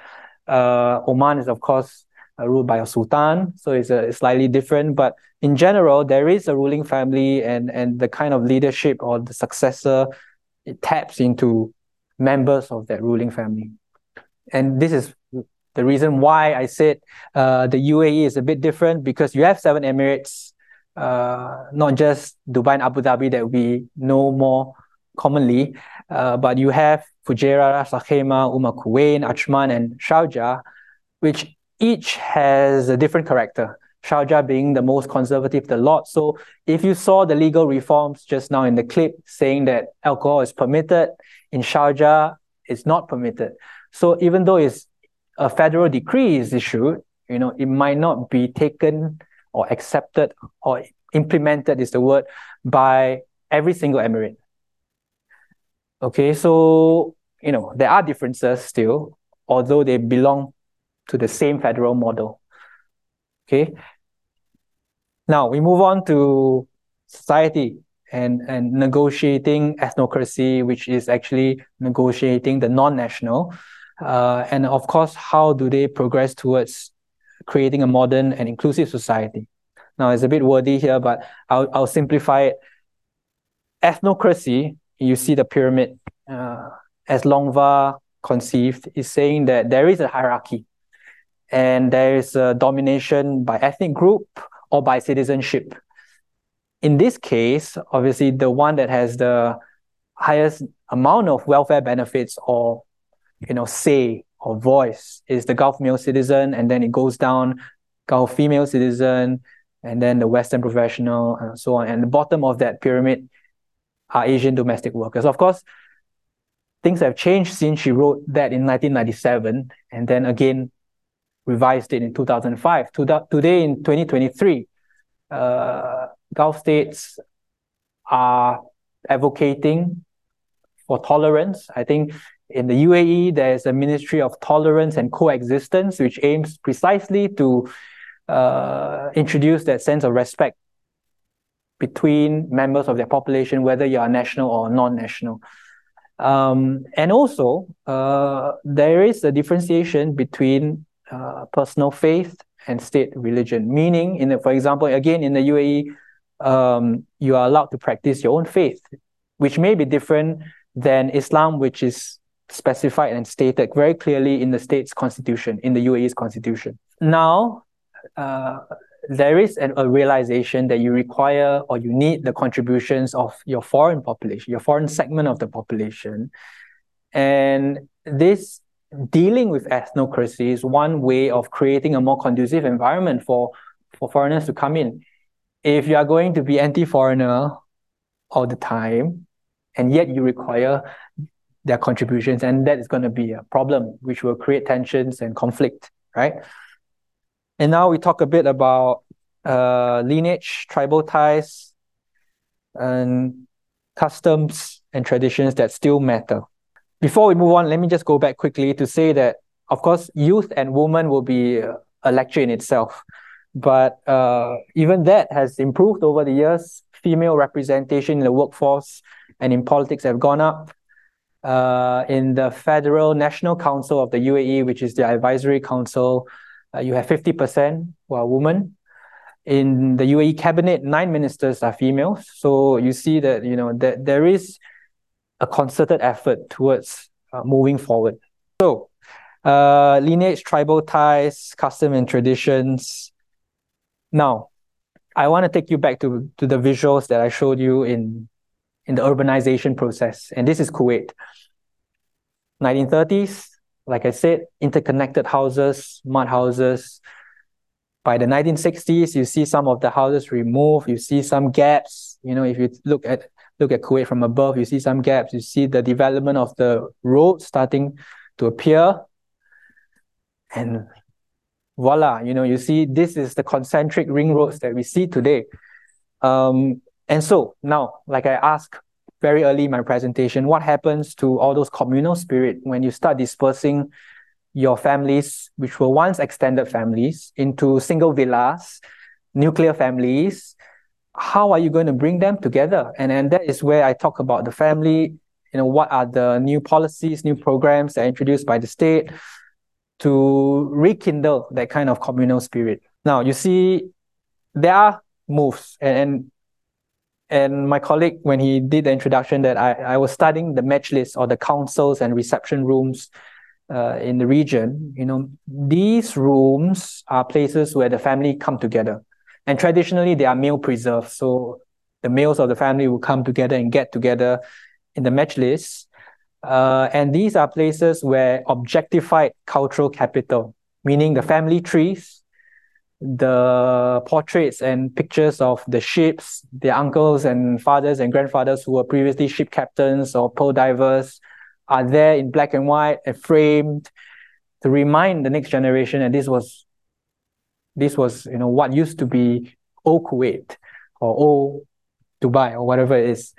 S2: Uh, Oman is, of course, uh, ruled by a sultan, so it's, a, it's slightly different. But in general, there is a ruling family, and, and the kind of leadership or the successor it taps into members of that ruling family. And this is the reason why I said uh, the UAE is a bit different because you have seven emirates, uh, not just Dubai and Abu Dhabi that we know more commonly, uh, but you have Fujairah, Sakhema, Umm Quwain, Ajman, and Sharjah, which each has a different character. Sharjah being the most conservative, of the lot. So if you saw the legal reforms just now in the clip saying that alcohol is permitted, in Sharjah, it's not permitted. So even though it's a federal decree is issued, you know, it might not be taken or accepted or implemented is the word by every single emirate. Okay, so you know there are differences still, although they belong to the same federal model. Okay. Now we move on to society and, and negotiating ethnocracy, which is actually negotiating the non-national. Uh, and of course, how do they progress towards creating a modern and inclusive society? Now, it's a bit wordy here, but I'll, I'll simplify it. Ethnocracy, you see the pyramid, uh, as Longva conceived, is saying that there is a hierarchy and there is a domination by ethnic group or by citizenship in this case, obviously the one that has the highest amount of welfare benefits or you know say or voice is the Gulf male citizen, and then it goes down Gulf female citizen, and then the Western professional, and so on. And the bottom of that pyramid are Asian domestic workers. Of course, things have changed since she wrote that in 1997, and then again revised it in 2005. Today in 2023, uh, Gulf states are advocating for tolerance. I think in the UAE, there's a Ministry of Tolerance and Coexistence, which aims precisely to uh, introduce that sense of respect between members of their population, whether you are national or non-national. Um, and also, uh, there is a differentiation between uh, personal faith and state religion. Meaning, in the, for example, again in the UAE, um, you are allowed to practice your own faith, which may be different than Islam, which is specified and stated very clearly in the state's constitution, in the UAE's constitution. Now, uh, there is an, a realization that you require or you need the contributions of your foreign population, your foreign segment of the population. And this dealing with ethnocracy is one way of creating a more conducive environment for, for foreigners to come in if you are going to be anti-foreigner all the time, and yet you require their contributions, and that is going to be a problem, which will create tensions and conflict, right? And now we talk a bit about uh, lineage, tribal ties, and customs and traditions that still matter. Before we move on, let me just go back quickly to say that, of course, youth and women will be a lecture in itself. But uh, even that has improved over the years. Female representation in the workforce and in politics have gone up. Uh, in the Federal National Council of the UAE, which is the advisory council, uh, you have 50% who are women. In the UAE cabinet, nine ministers are females. So you see that you know that there is a concerted effort towards uh, moving forward. So, uh, lineage, tribal ties, custom and traditions, now, I want to take you back to, to the visuals that I showed you in, in the urbanization process. And this is Kuwait. 1930s, like I said, interconnected houses, mud houses. By the 1960s, you see some of the houses removed. You see some gaps. You know, if you look at look at Kuwait from above, you see some gaps. You see the development of the road starting to appear. And voila, you know, you see this is the concentric ring roads that we see today. Um, and so now, like I asked very early in my presentation, what happens to all those communal spirit when you start dispersing your families, which were once extended families, into single villas, nuclear families? How are you going to bring them together? And, and that is where I talk about the family, you know, what are the new policies, new programs that are introduced by the state to rekindle that kind of communal spirit. Now, you see, there are moves and, and and my colleague, when he did the introduction, that I, I was studying the majlis or the councils and reception rooms uh, in the region. You know, these rooms are places where the family come together. And traditionally, they are male preserved. So the males of the family will come together and get together in the majlis. Uh, and these are places where objectified cultural capital, meaning the family trees, the portraits and pictures of the ships, their uncles and fathers and grandfathers who were previously ship captains or pearl divers are there in black and white and framed to remind the next generation that this was this was you know what used to be old Kuwait or old Dubai or whatever it is.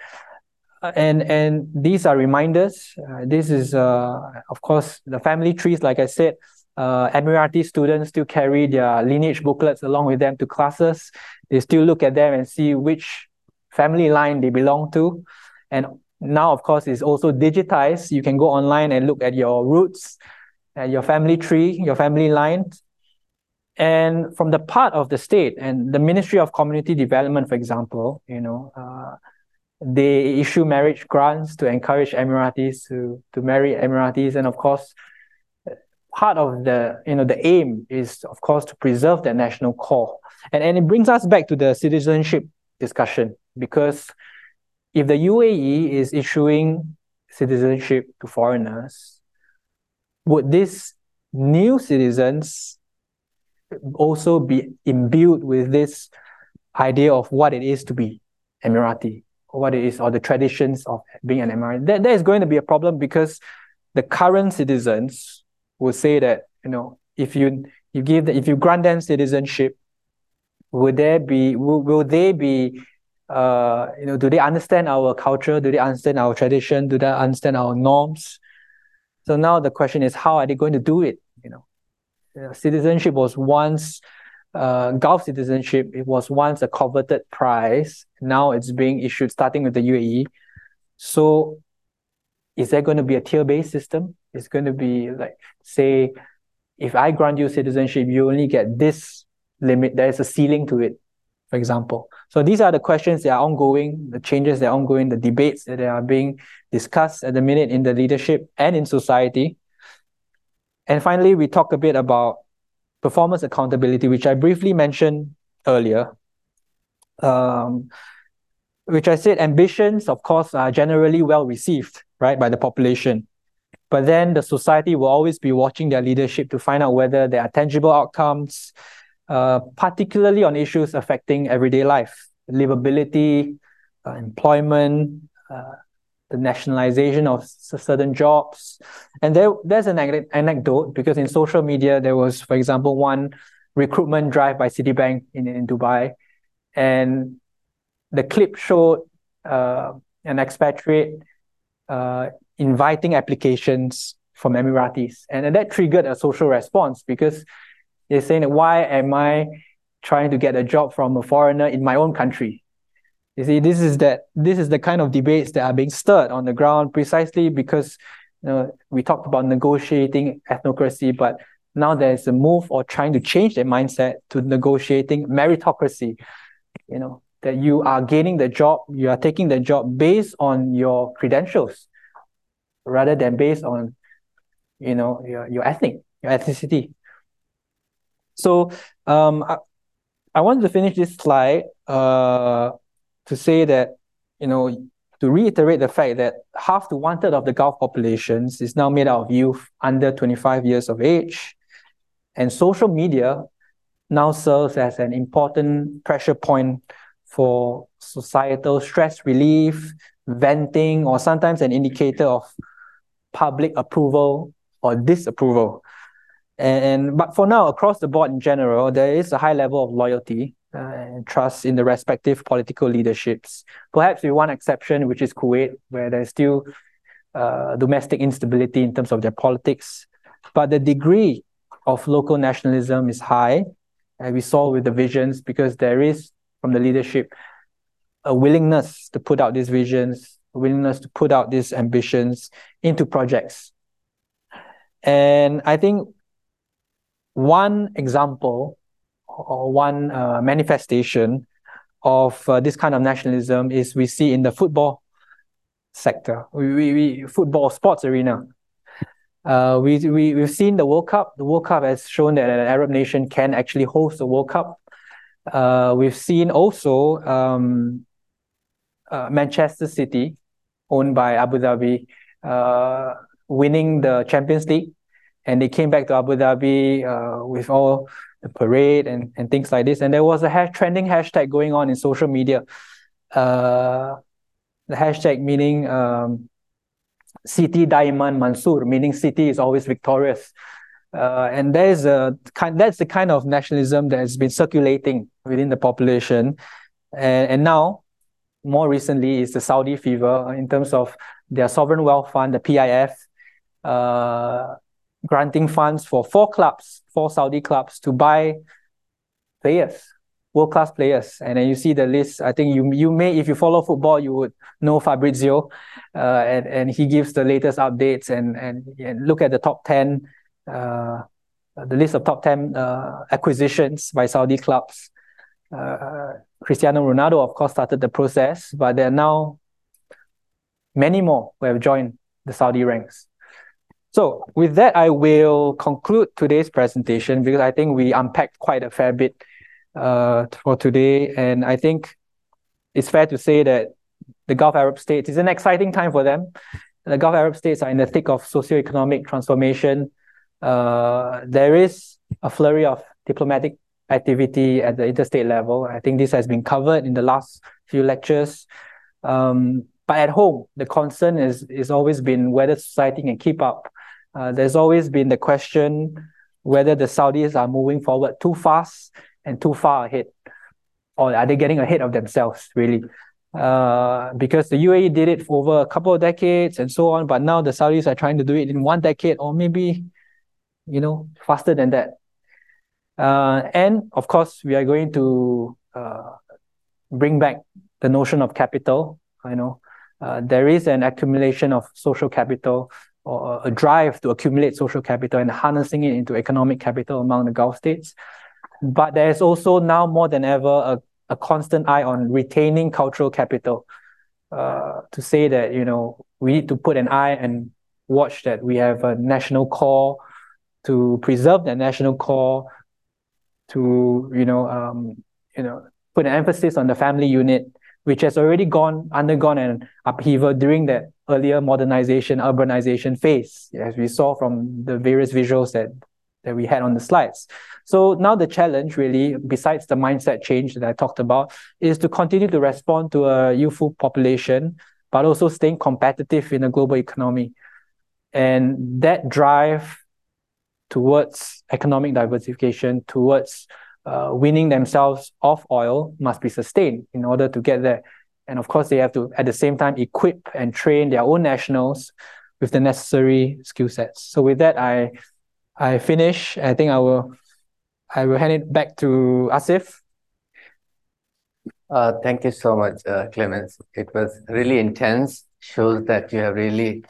S2: and and these are reminders. Uh, this is uh, of course the family trees, like I said, uh, Emirati students still carry their lineage booklets along with them to classes. They still look at them and see which family line they belong to. And now, of course, it's also digitized. You can go online and look at your roots, at your family tree, your family lines. And from the part of the state and the Ministry of Community Development, for example, you know, uh, they issue marriage grants to encourage Emiratis to, to marry Emiratis. And of course, part of the you know the aim is of course to preserve that national core. And and it brings us back to the citizenship discussion because if the UAE is issuing citizenship to foreigners would these new citizens also be imbued with this idea of what it is to be Emirati what it is or the traditions of being an Emirati? That, that is going to be a problem because the current citizens will say that you know if you you give the, if you grant them citizenship, will there be will, will they be uh you know do they understand our culture? Do they understand our tradition? Do they understand our norms? So now the question is how are they going to do it? You know, you know citizenship was once uh, Gulf citizenship, it was once a coveted prize. Now it's being issued starting with the UAE. So is there going to be a tier-based system? It's going to be like, say, if I grant you citizenship, you only get this limit. There is a ceiling to it, for example. So these are the questions that are ongoing, the changes that are ongoing, the debates that are being discussed at the minute in the leadership and in society. And finally, we talk a bit about performance accountability, which I briefly mentioned earlier. Um, which I said ambitions, of course, are generally well received, right, by the population. But then the society will always be watching their leadership to find out whether there are tangible outcomes, uh, particularly on issues affecting everyday life, livability, uh, employment, uh, the nationalization of certain jobs. And there, there's an anecdote because in social media, there was, for example, one recruitment drive by Citibank in, in Dubai. And the clip showed uh, an expatriate uh, inviting applications from Emiratis. And that triggered a social response because they're saying, why am I trying to get a job from a foreigner in my own country? You see, this is that this is the kind of debates that are being stirred on the ground precisely because you know we talked about negotiating ethnocracy, but now there's a move or trying to change their mindset to negotiating meritocracy. You know, that you are gaining the job, you are taking the job based on your credentials rather than based on you know your, your ethnic your ethnicity so um I, I wanted to finish this slide uh to say that you know to reiterate the fact that half to one third of the Gulf populations is now made out of youth under 25 years of age. And social media now serves as an important pressure point for societal stress relief, venting, or sometimes an indicator of public approval or disapproval. And, but for now, across the board in general, there is a high level of loyalty uh, and trust in the respective political leaderships. Perhaps with one exception, which is Kuwait, where there's still uh, domestic instability in terms of their politics. But the degree of local nationalism is high, and we saw with the visions because there is from the leadership a willingness to put out these visions, a willingness to put out these ambitions into projects. And I think one example or one uh, manifestation of uh, this kind of nationalism is we see in the football sector, we, we, we football sports arena. Uh, we, we, we've seen the World Cup. The World Cup has shown that an Arab nation can actually host the World Cup. Uh, we've seen also um, uh, Manchester City, owned by Abu Dhabi, uh, winning the Champions League and they came back to Abu Dhabi uh, with all the parade and, and things like this. And there was a trending hashtag going on in social media. Uh, the hashtag meaning um, City Daiman Mansur, meaning city is always victorious. Uh, and there's a kind that's the kind of nationalism that has been circulating within the population. And, and now, more recently, is the Saudi fever in terms of their sovereign wealth fund, the PIF. Uh, granting funds for four clubs, four Saudi clubs to buy players, world class players. And then you see the list. I think you you may, if you follow football, you would know Fabrizio, uh, and and he gives the latest updates and and, and look at the top ten, uh, the list of top ten uh, acquisitions by Saudi clubs. Uh, Cristiano Ronaldo, of course, started the process, but there are now many more who have joined the Saudi ranks. So with that, I will conclude today's presentation because I think we unpacked quite a fair bit uh, for today. And I think it's fair to say that the Gulf Arab states is an exciting time for them. The Gulf Arab states are in the thick of socio-economic transformation. Uh, there is a flurry of diplomatic activity at the interstate level. I think this has been covered in the last few lectures. Um, but at home, the concern is is always been whether society can keep up uh, there's always been the question whether the Saudis are moving forward too fast and too far ahead, or are they getting ahead of themselves, really? Uh, because the UAE did it for over a couple of decades and so on, but now the Saudis are trying to do it in one decade or maybe, you know, faster than that. Uh, and of course, we are going to uh, bring back the notion of capital. You know uh, there is an accumulation of social capital or a drive to accumulate social capital and harnessing it into economic capital among the Gulf states. But there's also now more than ever a, a constant eye on retaining cultural capital. Uh, to say that you know we need to put an eye and watch that we have a national core to preserve that national core to you know um, you know put an emphasis on the family unit which has already gone undergone an upheaval during that earlier modernization, urbanization phase, as we saw from the various visuals that, that we had on the slides. So now the challenge really, besides the mindset change that I talked about, is to continue to respond to a youthful population, but also staying competitive in a global economy. And that drive towards economic diversification, towards uh, winning themselves off oil must be sustained in order to get there. And of course, they have to, at the same time, equip and train their own nationals with the necessary skill sets. So with that, I I finish. I think I will I will hand it back to Asif.
S1: Uh, thank you so much, uh, Clemens. It was really intense. Shows that you have really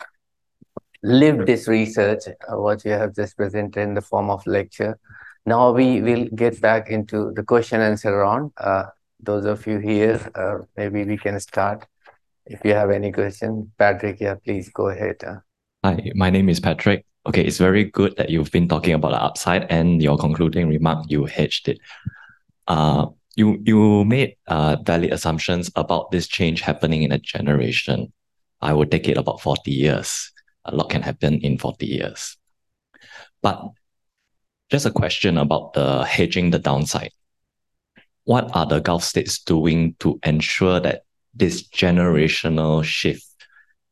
S1: lived this research, uh, what you have just presented in the form of lecture. Now we will get back into the question and answer round. Uh, those of you here, uh, maybe we can start. If you have any question, Patrick, yeah, please go ahead. Uh.
S8: Hi, my name is Patrick. Okay, it's very good that you've been talking about the upside and your concluding remark, you hedged it. Uh, you you made uh, valid assumptions about this change happening in a generation. I would take it about 40 years. A lot can happen in 40 years. But just a question about the hedging the downside. What are the Gulf states doing to ensure that this generational shift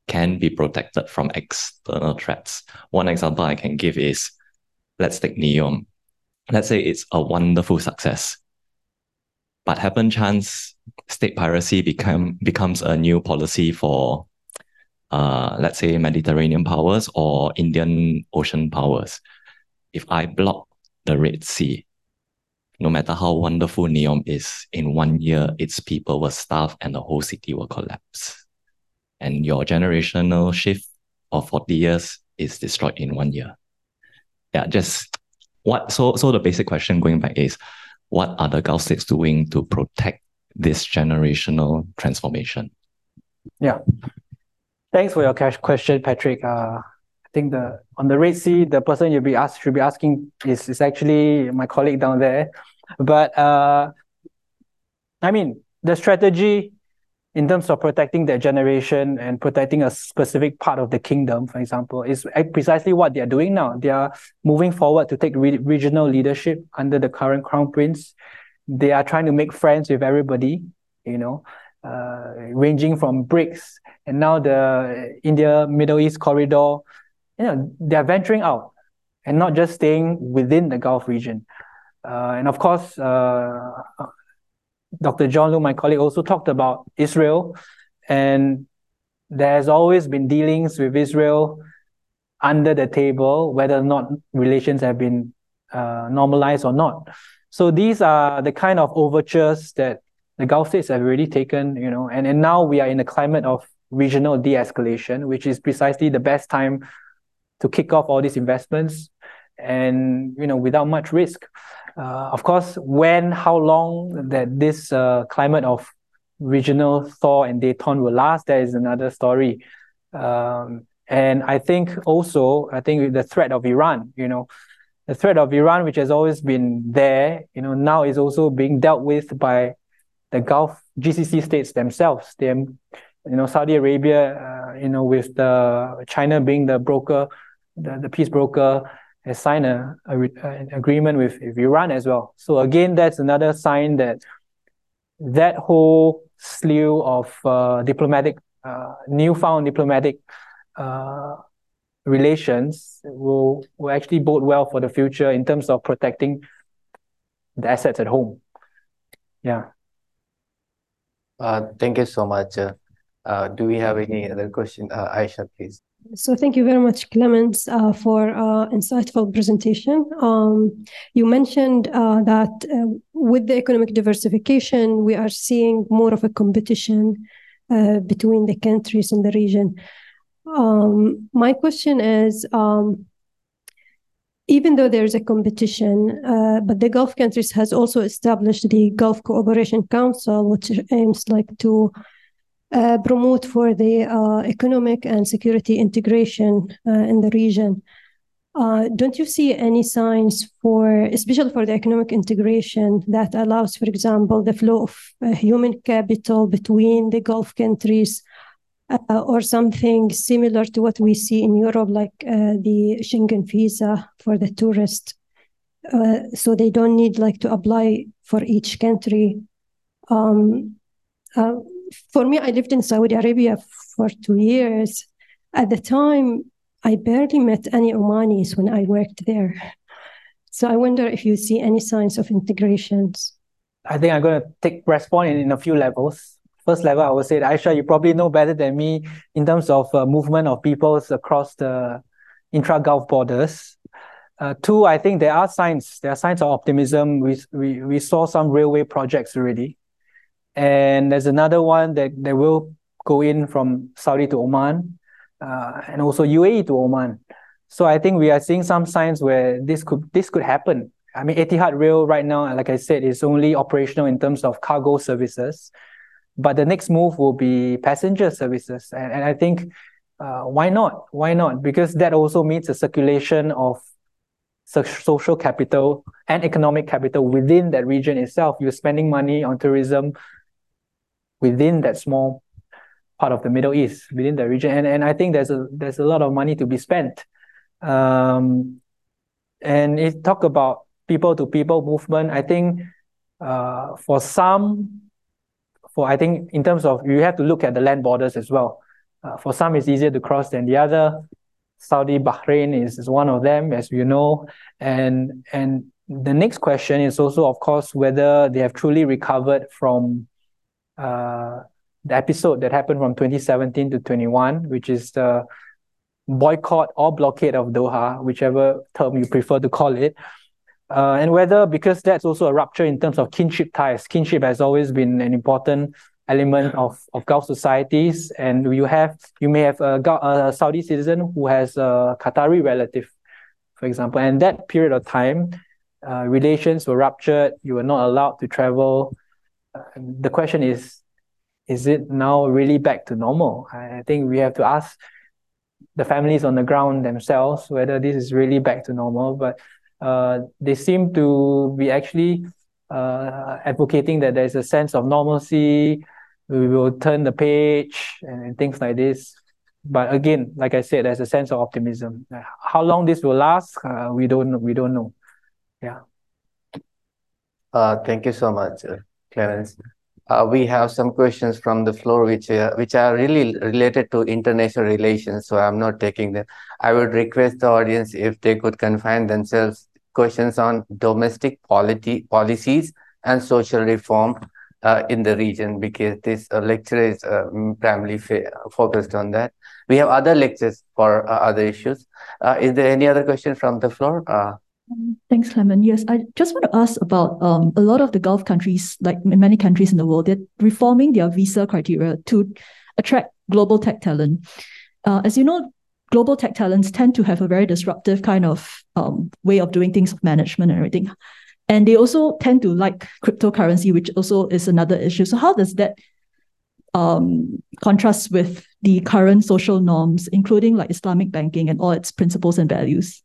S8: can be protected from external threats? One example I can give is let's take NEOM. Let's say it's a wonderful success. But happen chance state piracy become becomes a new policy for uh, let's say Mediterranean powers or Indian Ocean powers. If I block the Red Sea, no matter how wonderful Neom is, in one year its people will starve and the whole city will collapse. And your generational shift of 40 years is destroyed in one year. Yeah, just what so so the basic question going back is what are the Gulf states doing to protect this generational transformation?
S2: Yeah. Thanks for your cash question, Patrick. Uh, I think the on the Red Sea, the person you'll be asked should be asking is, is actually my colleague down there. But uh, I mean, the strategy in terms of protecting their generation and protecting a specific part of the kingdom, for example, is precisely what they are doing now. They are moving forward to take re- regional leadership under the current crown prince. They are trying to make friends with everybody, you know, uh, ranging from BRICS and now the India Middle East corridor. You know, they are venturing out and not just staying within the Gulf region. Uh, and of course, uh, Dr. Jean-Loup, my colleague, also talked about Israel, and there has always been dealings with Israel under the table, whether or not relations have been uh, normalized or not. So these are the kind of overtures that the Gulf states have already taken, you know, and, and now we are in a climate of regional de-escalation, which is precisely the best time to kick off all these investments and you know without much risk. Uh, of course, when, how long that this uh, climate of regional thaw and détente will last, that is another story. Um, and I think also, I think the threat of Iran, you know, the threat of Iran, which has always been there, you know, now is also being dealt with by the Gulf GCC states themselves. They, you know, Saudi Arabia, uh, you know, with the China being the broker, the, the peace broker, has signed a, a, an agreement with, with Iran as well. So again, that's another sign that that whole slew of uh, diplomatic, uh, newfound diplomatic uh, relations will will actually bode well for the future in terms of protecting the assets at home. Yeah.
S1: Uh, thank you so much. Uh, uh, do we have any other question? Uh, Aisha, please.
S9: So thank you very much, Clemens, uh, for uh, insightful presentation. Um, you mentioned uh, that uh, with the economic diversification, we are seeing more of a competition uh, between the countries in the region. Um, my question is, um, even though there's a competition, uh, but the Gulf countries has also established the Gulf Cooperation Council, which aims like to uh, promote for the uh, economic and security integration uh, in the region. Uh, don't you see any signs for, especially for the economic integration, that allows, for example, the flow of uh, human capital between the Gulf countries, uh, or something similar to what we see in Europe, like the Schengen visa for the tourist? so they don't need like to apply for each country. Um, for me, I lived in Saudi Arabia for two years. At the time, I barely met any Omanis when I worked there. So I wonder if you see any signs of integrations.
S2: I think I'm going to take respond in, in a few levels. First level, I would say, Aisha, you probably know better than me in terms of uh, movement of peoples across the intra-Gulf borders. Uh, two, I think there are signs. There are signs of optimism. We we we saw some railway projects already and there's another one that, that will go in from Saudi to Oman, uh, and also UAE to Oman. So I think we are seeing some signs where this could this could happen. I mean, Etihad Rail right now, like I said, is only operational in terms of cargo services, but the next move will be passenger services, and, and I think uh, why not? Why not? Because that also means a circulation of social capital and economic capital within that region itself. You're spending money on tourism within that small part of the Middle East, within the region, and and I think there's a there's a lot of money to be spent. Um, and it talk about people to people movement. I think uh, for some, for I think in terms of you have to look at the land borders as well. Uh, for some, it's easier to cross than the other. Saudi Bahrain is, is one of them, as you know. And and the next question is also, of course, whether they have truly recovered from uh, the episode that happened from 2017 to 21, which is the boycott or blockade of Doha, whichever term you prefer to call it. Uh, and whether because that's also a rupture in terms of kinship ties. Kinship has always been an important element of, of Gulf societies, and you have you may have a, a Saudi citizen who has a Qatari relative, for example, and that period of time, uh, relations were ruptured. You were not allowed to travel. Uh, the question is, is it now really back to normal? I, I think we have to ask the families on the ground themselves whether this is really back to normal. But uh, they seem to be actually uh, advocating that there's a sense of normalcy. We will turn the page and, and things like this. But again, like I said, there's a sense of optimism. How long this will last, uh, we don't we don't know. Yeah.
S1: Uh, thank you so much, uh, Clarence. Uh, we have some questions from the floor which uh, which are really related to international relations so i'm not taking them. I would request the audience if they could confine themselves questions on domestic polity policies and social reform uh, in the region because this uh, lecture is uh, primarily focused on that. We have other lectures for uh, other issues. Is there any other question from the floor
S10: Thanks, Clement. Yes, I just want to ask about um, a lot of the Gulf countries, like many countries in the world, they're reforming their visa criteria to attract global tech talent. Uh, as you know, global tech talents tend to have a very disruptive kind of um, way of doing things, of management and everything. And they also tend to like cryptocurrency, which also is another issue. So how does that um, contrast with the current social norms, including like Islamic banking and all its principles and values?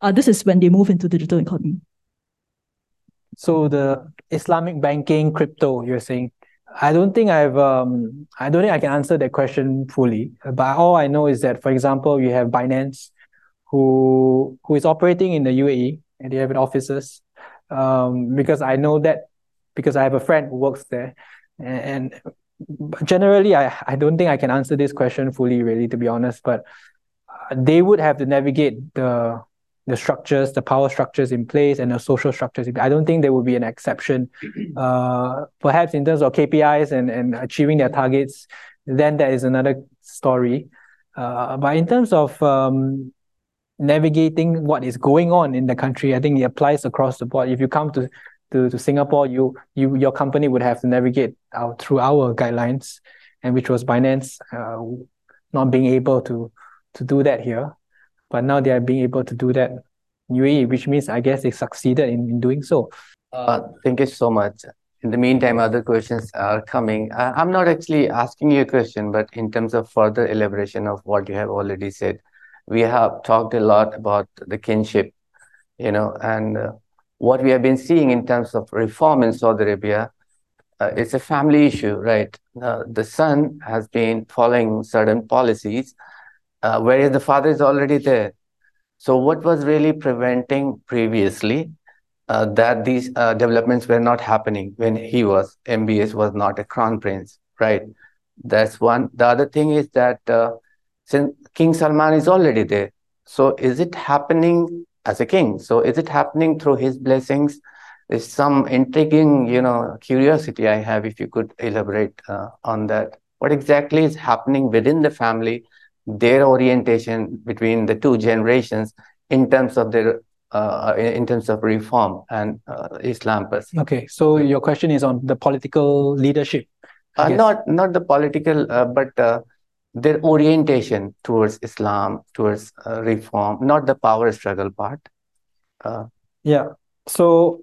S10: Uh, this is when they move into digital economy.
S2: So the Islamic banking, crypto, you're saying? I don't think I've um I don't think I can answer that question fully. But all I know is that, for example, you have Binance, who who is operating in the UAE and they have offices. Um, because I know that because I have a friend who works there, and, and generally I I don't think I can answer this question fully, really, to be honest. But they would have to navigate the the structures, the power structures in place, and the social structures. I don't think there will be an exception. Uh, perhaps in terms of KPIs and, and achieving their targets, then that is another story. Uh, but in terms of um, navigating what is going on in the country, I think it applies across the board. If you come to to, to Singapore, you you your company would have to navigate through our guidelines, and which was Binance uh, not being able to to do that here. But now they are being able to do that UAE, which means I guess they succeeded in, in doing so.
S1: Uh, thank you so much. In the meantime, other questions are coming. I'm not actually asking you a question, but in terms of further elaboration of what you have already said, we have talked a lot about the kinship, you know, and uh, what we have been seeing in terms of reform in Saudi Arabia, uh, it's a family issue, right? Uh, the son has been following certain policies uh, whereas the father is already there. So what was really preventing previously uh, that these uh, developments were not happening when he was, MBS was not a crown prince, right? That's one. The other thing is that uh, since King Salman is already there, so is it happening as a king? So is it happening through his blessings? Is some intriguing, you know, curiosity I have if you could elaborate uh, on that. What exactly is happening within the family their orientation between the two generations in terms of their uh, in terms of reform and uh, Islam.
S2: Okay, so your question is on the political leadership.
S1: Uh, not not the political, uh, but uh, their orientation towards Islam, towards uh, reform, not the power struggle part.
S2: yeah. So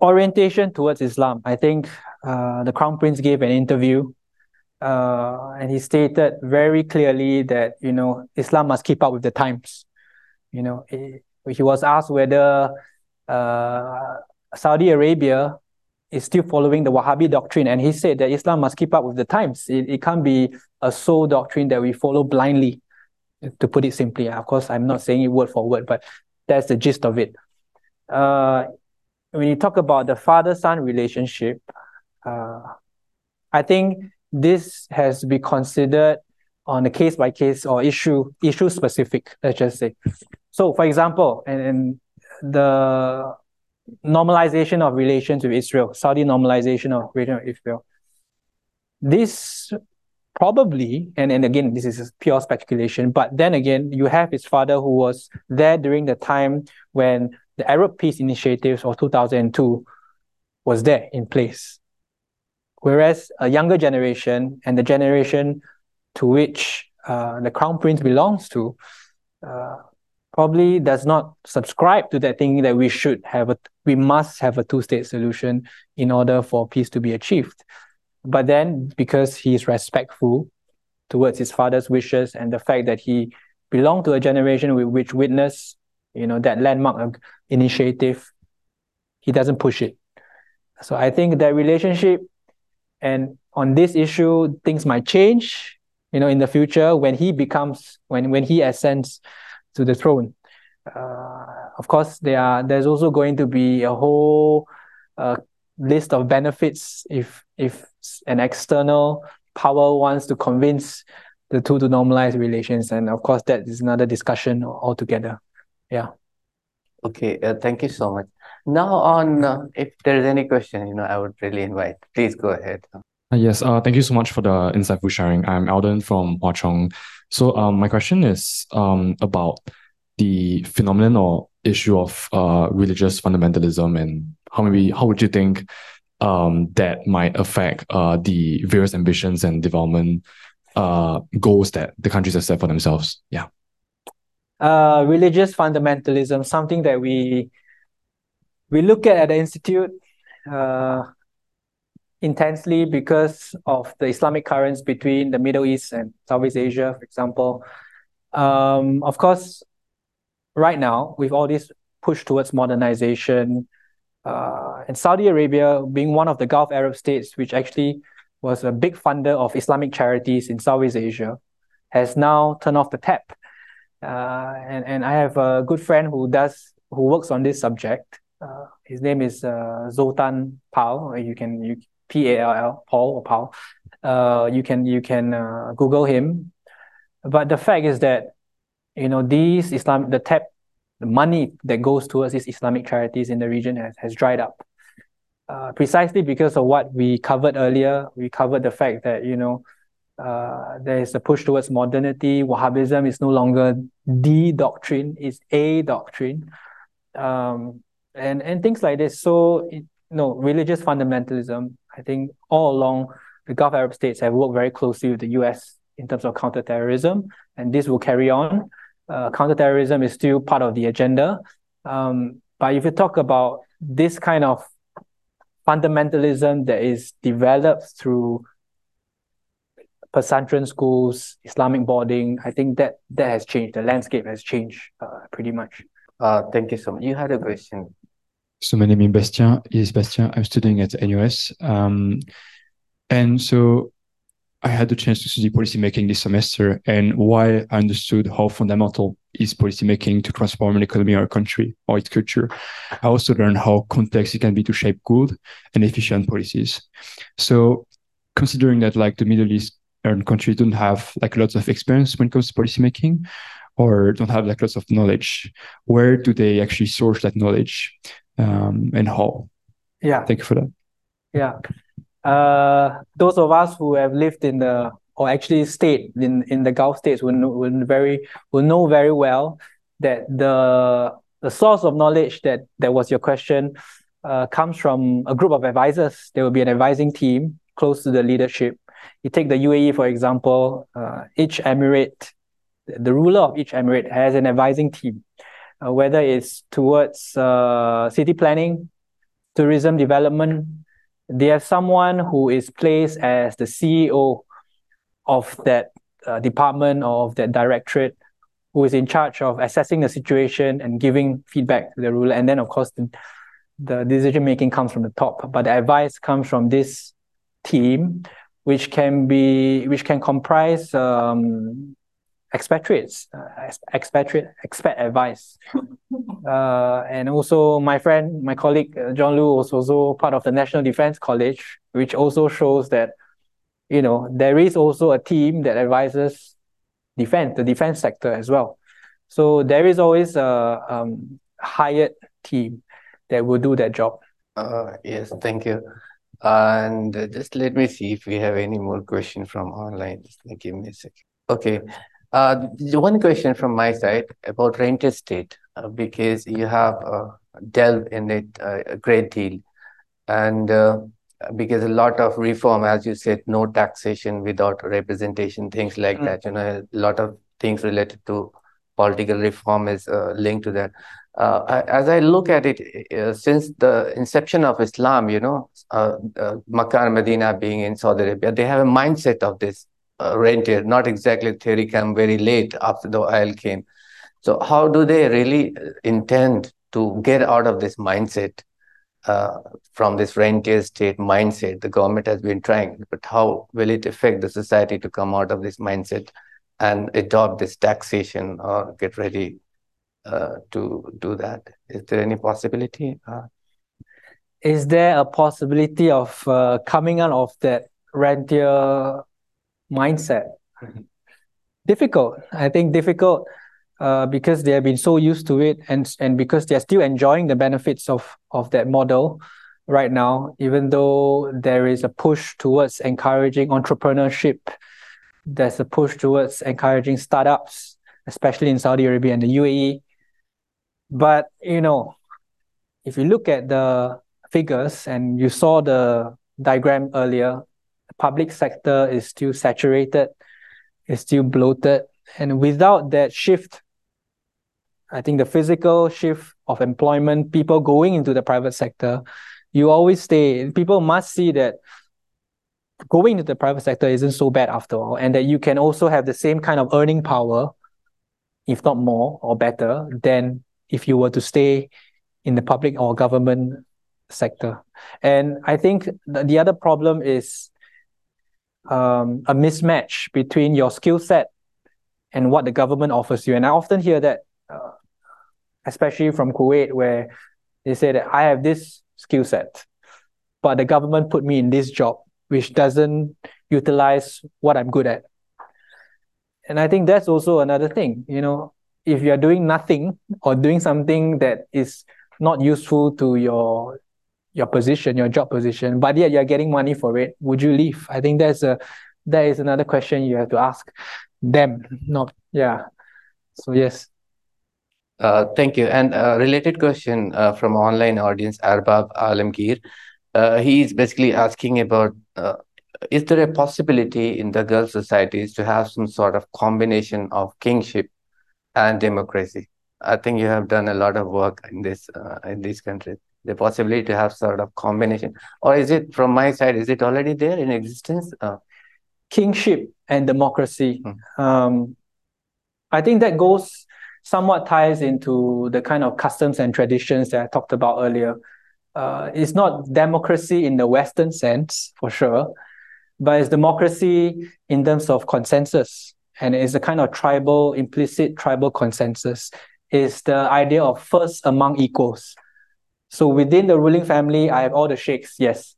S2: orientation towards Islam. I think the Crown Prince gave an interview uh, and he stated very clearly that you know Islam must keep up with the times. You know, he was asked whether uh, Saudi Arabia is still following the Wahhabi doctrine, and he said that Islam must keep up with the times. It, it can't be a sole doctrine that we follow blindly, to put it simply. Of course, I'm not saying it word for word, but that's the gist of it. Uh, when you talk about the father-son relationship, uh, I think this has to be considered on a case by case or issue issue specific. Let's just say. So, for example, and, and the normalization of relations with Israel, Saudi normalization of relations with Israel. This probably, and, and again, this is pure speculation, but then again, you have his father who was there during the time when the Arab Peace Initiative of 2002 was there in place. Whereas a younger generation and the generation to which uh, the Crown Prince belongs to uh, probably does not subscribe to that thinking that we should have a we must have a two-state solution in order for peace to be achieved. But then because he is respectful towards his father's wishes and the fact that he belonged to a generation with which witnessed, you know, that landmark initiative, he doesn't push it. So I think that relationship and on this issue, things might change, you know, in the future when he becomes when when he ascends to the throne. Uh, of course, there are there's also going to be a whole uh, list of benefits if if an external power wants to convince the two to normalize relations, and of course that is another discussion altogether. Yeah.
S1: Okay. Uh, thank you so much. Now on, uh, if there is any question, you know, I would really invite. Please go ahead.
S11: Uh, yes, uh, thank you so much for the insightful sharing. I'm Alden from Hwa Chong. So um, my question is um, about the phenomenon or issue of uh, religious fundamentalism and how maybe how would you think um, that might affect uh, the various ambitions and development uh, goals that the countries have set for themselves? Yeah.
S2: Uh, religious fundamentalism, something that we we look at at the institute uh, intensely because of the Islamic currents between the Middle East and Southeast Asia, for example. Um, of course, right now, with all this push towards modernization, uh, and Saudi Arabia being one of the Gulf Arab states, which actually was a big funder of Islamic charities in Southeast Asia, has now turned off the tap. Uh, and, and I have a good friend who does who works on this subject. Uh, his name is uh, Zoltan Pall. You can you P A L L Paul or Paul. Uh, you can you can uh, Google him. But the fact is that you know, these Islam, the tap, the money that goes towards these Islamic charities in the region has, has dried up. Uh, precisely because of what we covered earlier, we covered the fact that, you know, uh, there is a push towards modernity. Wahhabism is no longer the doctrine, it's a doctrine. Um, and, and things like this. So, it, you know, religious fundamentalism, I think all along the Gulf Arab states have worked very closely with the US in terms of counterterrorism, and this will carry on uh, counterterrorism is still part of the agenda. Um, but if you talk about this kind of fundamentalism that is developed through Pesantren schools, Islamic boarding, I think that that has changed. The landscape has changed uh, pretty much.
S1: Uh, thank you so much. You had a question.
S12: So my name is Bastien. Is Bastien. I'm studying at NUS. Um, and so I had the chance to study policymaking this semester, and while I understood how fundamental is policymaking to transform an economy or a country or its culture, I also learned how complex it can be to shape good and efficient policies. So, considering that like the Middle East and countries don't have like lots of experience when it comes to policymaking, or don't have like lots of knowledge, where do they actually source that knowledge, um, and how?
S2: Yeah.
S12: Thank you for that.
S2: Yeah uh, those of us who have lived in the or actually stayed in, in the Gulf states will know, will very will know very well that the the source of knowledge that that was your question uh, comes from a group of advisors. There will be an advising team close to the leadership. You take the UAE for example. Uh, each emirate, the ruler of each emirate has an advising team, uh, whether it's towards uh, city planning, tourism development, they have someone who is placed as the CEO of that uh, department or of that directorate who is in charge of assessing the situation and giving feedback to the ruler. And then, of course, the, the decision making comes from the top, but the advice comes from this team, which can be which can comprise um, expatriates, uh, expatriate expat advice, uh, and also my friend, my colleague uh, Jean-Loup was also part of the National Defense College, which also shows that you know there is also a team that advises defense, the defense sector as well. So there is always a um, hired team that will do that job.
S1: Uh, yes, thank you. And uh, just let me see if we have any more questions from online. Just give me a second. Okay. Uh, one question from my side about rentier state, uh, because you have uh, delved in it uh, a great deal. And uh, because a lot of reform, as you said, no taxation without representation, things like mm. that. You know, a lot of things related to political reform is uh, linked to that. Uh, as I look at it, uh, since the inception of Islam, you know, uh, uh, Makkah and Medina being in Saudi Arabia, they have a mindset of this uh. Not exactly theory came very late after the oil came. So how do they really intend to get out of this mindset? uh, from this rentier state mindset. The government has been trying, but how will it affect the society to come out of this mindset and adopt this taxation or get ready uh, to do that? Is there any possibility? Uh,
S2: is there a possibility of uh, coming out of that rentier mindset? Difficult. I think difficult uh, because they have been so used to it and and because they're still enjoying the benefits of of that model right now even though there is a push towards encouraging entrepreneurship there's a push towards encouraging startups especially in Saudi Arabia and the UAE but you know if you look at the figures and you saw the diagram earlier public sector is still saturated is still bloated and without that shift I think the physical shift of employment, people going into the private sector, you always stay. People must see that going into the private sector isn't so bad after all, and that you can also have the same kind of earning power, if not more or better, than if you were to stay in the public or government sector. And I think the, the other problem is um, a mismatch between your skill set and what the government offers you. And I often hear that uh, especially from Kuwait, where they say that I have this skill set, but the government put me in this job, which doesn't utilize what I'm good at. And I think that's also another thing, you know, if you're doing nothing or doing something that is not useful to your your position, your job position, but yet you're getting money for it, would you leave? I think that's a that is another question you have to ask them. Not yeah. So yes.
S1: Uh, thank you. And a related question uh, from online audience, Arbab Alamgir. Uh, he is basically asking about uh, is there a possibility in the Gulf societies to have some sort of combination of kingship and democracy? I think you have done a lot of work in this uh, in these countries. The possibility to have sort of combination, or is it from my side? Is it already there in existence? Uh,
S2: kingship and democracy. Hmm. Um, I think that goes somewhat ties into the kind of customs and traditions that I talked about earlier. Uh, it's not democracy in the Western sense, for sure, but it's democracy in terms of consensus. And it's a kind of tribal, implicit tribal consensus. Is the idea of first among equals. So within the ruling family, I have all the sheikhs, yes.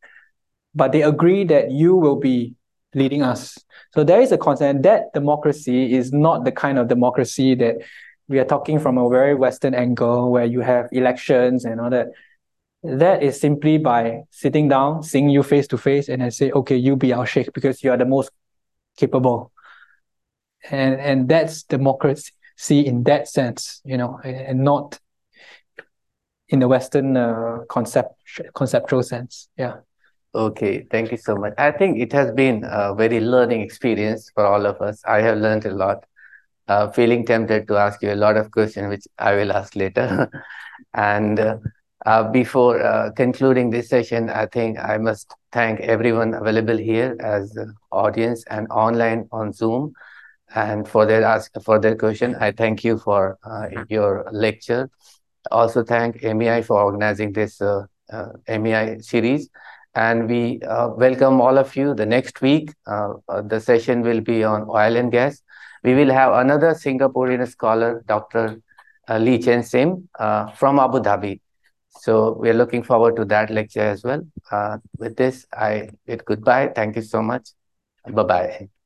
S2: But they agree that you will be leading us. So there is a consent that democracy is not the kind of democracy that we are talking from a very Western angle where you have elections and all that. That is simply by sitting down, seeing you face to face, and I say, okay, you be our sheikh because you are the most capable. And and that's democracy in that sense, you know, and not in the Western uh, concept conceptual sense. Yeah.
S1: Okay, thank you so much. I think it has been a very learning experience for all of us. I have learned a lot uh, feeling tempted to ask you a lot of questions, which I will ask later. and uh, uh, before uh, concluding this session, I think I must thank everyone available here as audience and online on Zoom. and for their ask for their question. I thank you for uh, your lecture. Also thank MEI for organizing this uh, uh, MEI series. And we uh, welcome all of you. The next week, uh, uh, the session will be on oil and gas. We will have another Singaporean scholar, Dr. Li-Chen Sim from Abu Dhabi. So we are looking forward to that lecture as well. with this, I bid goodbye. Thank you so much. Bye-bye.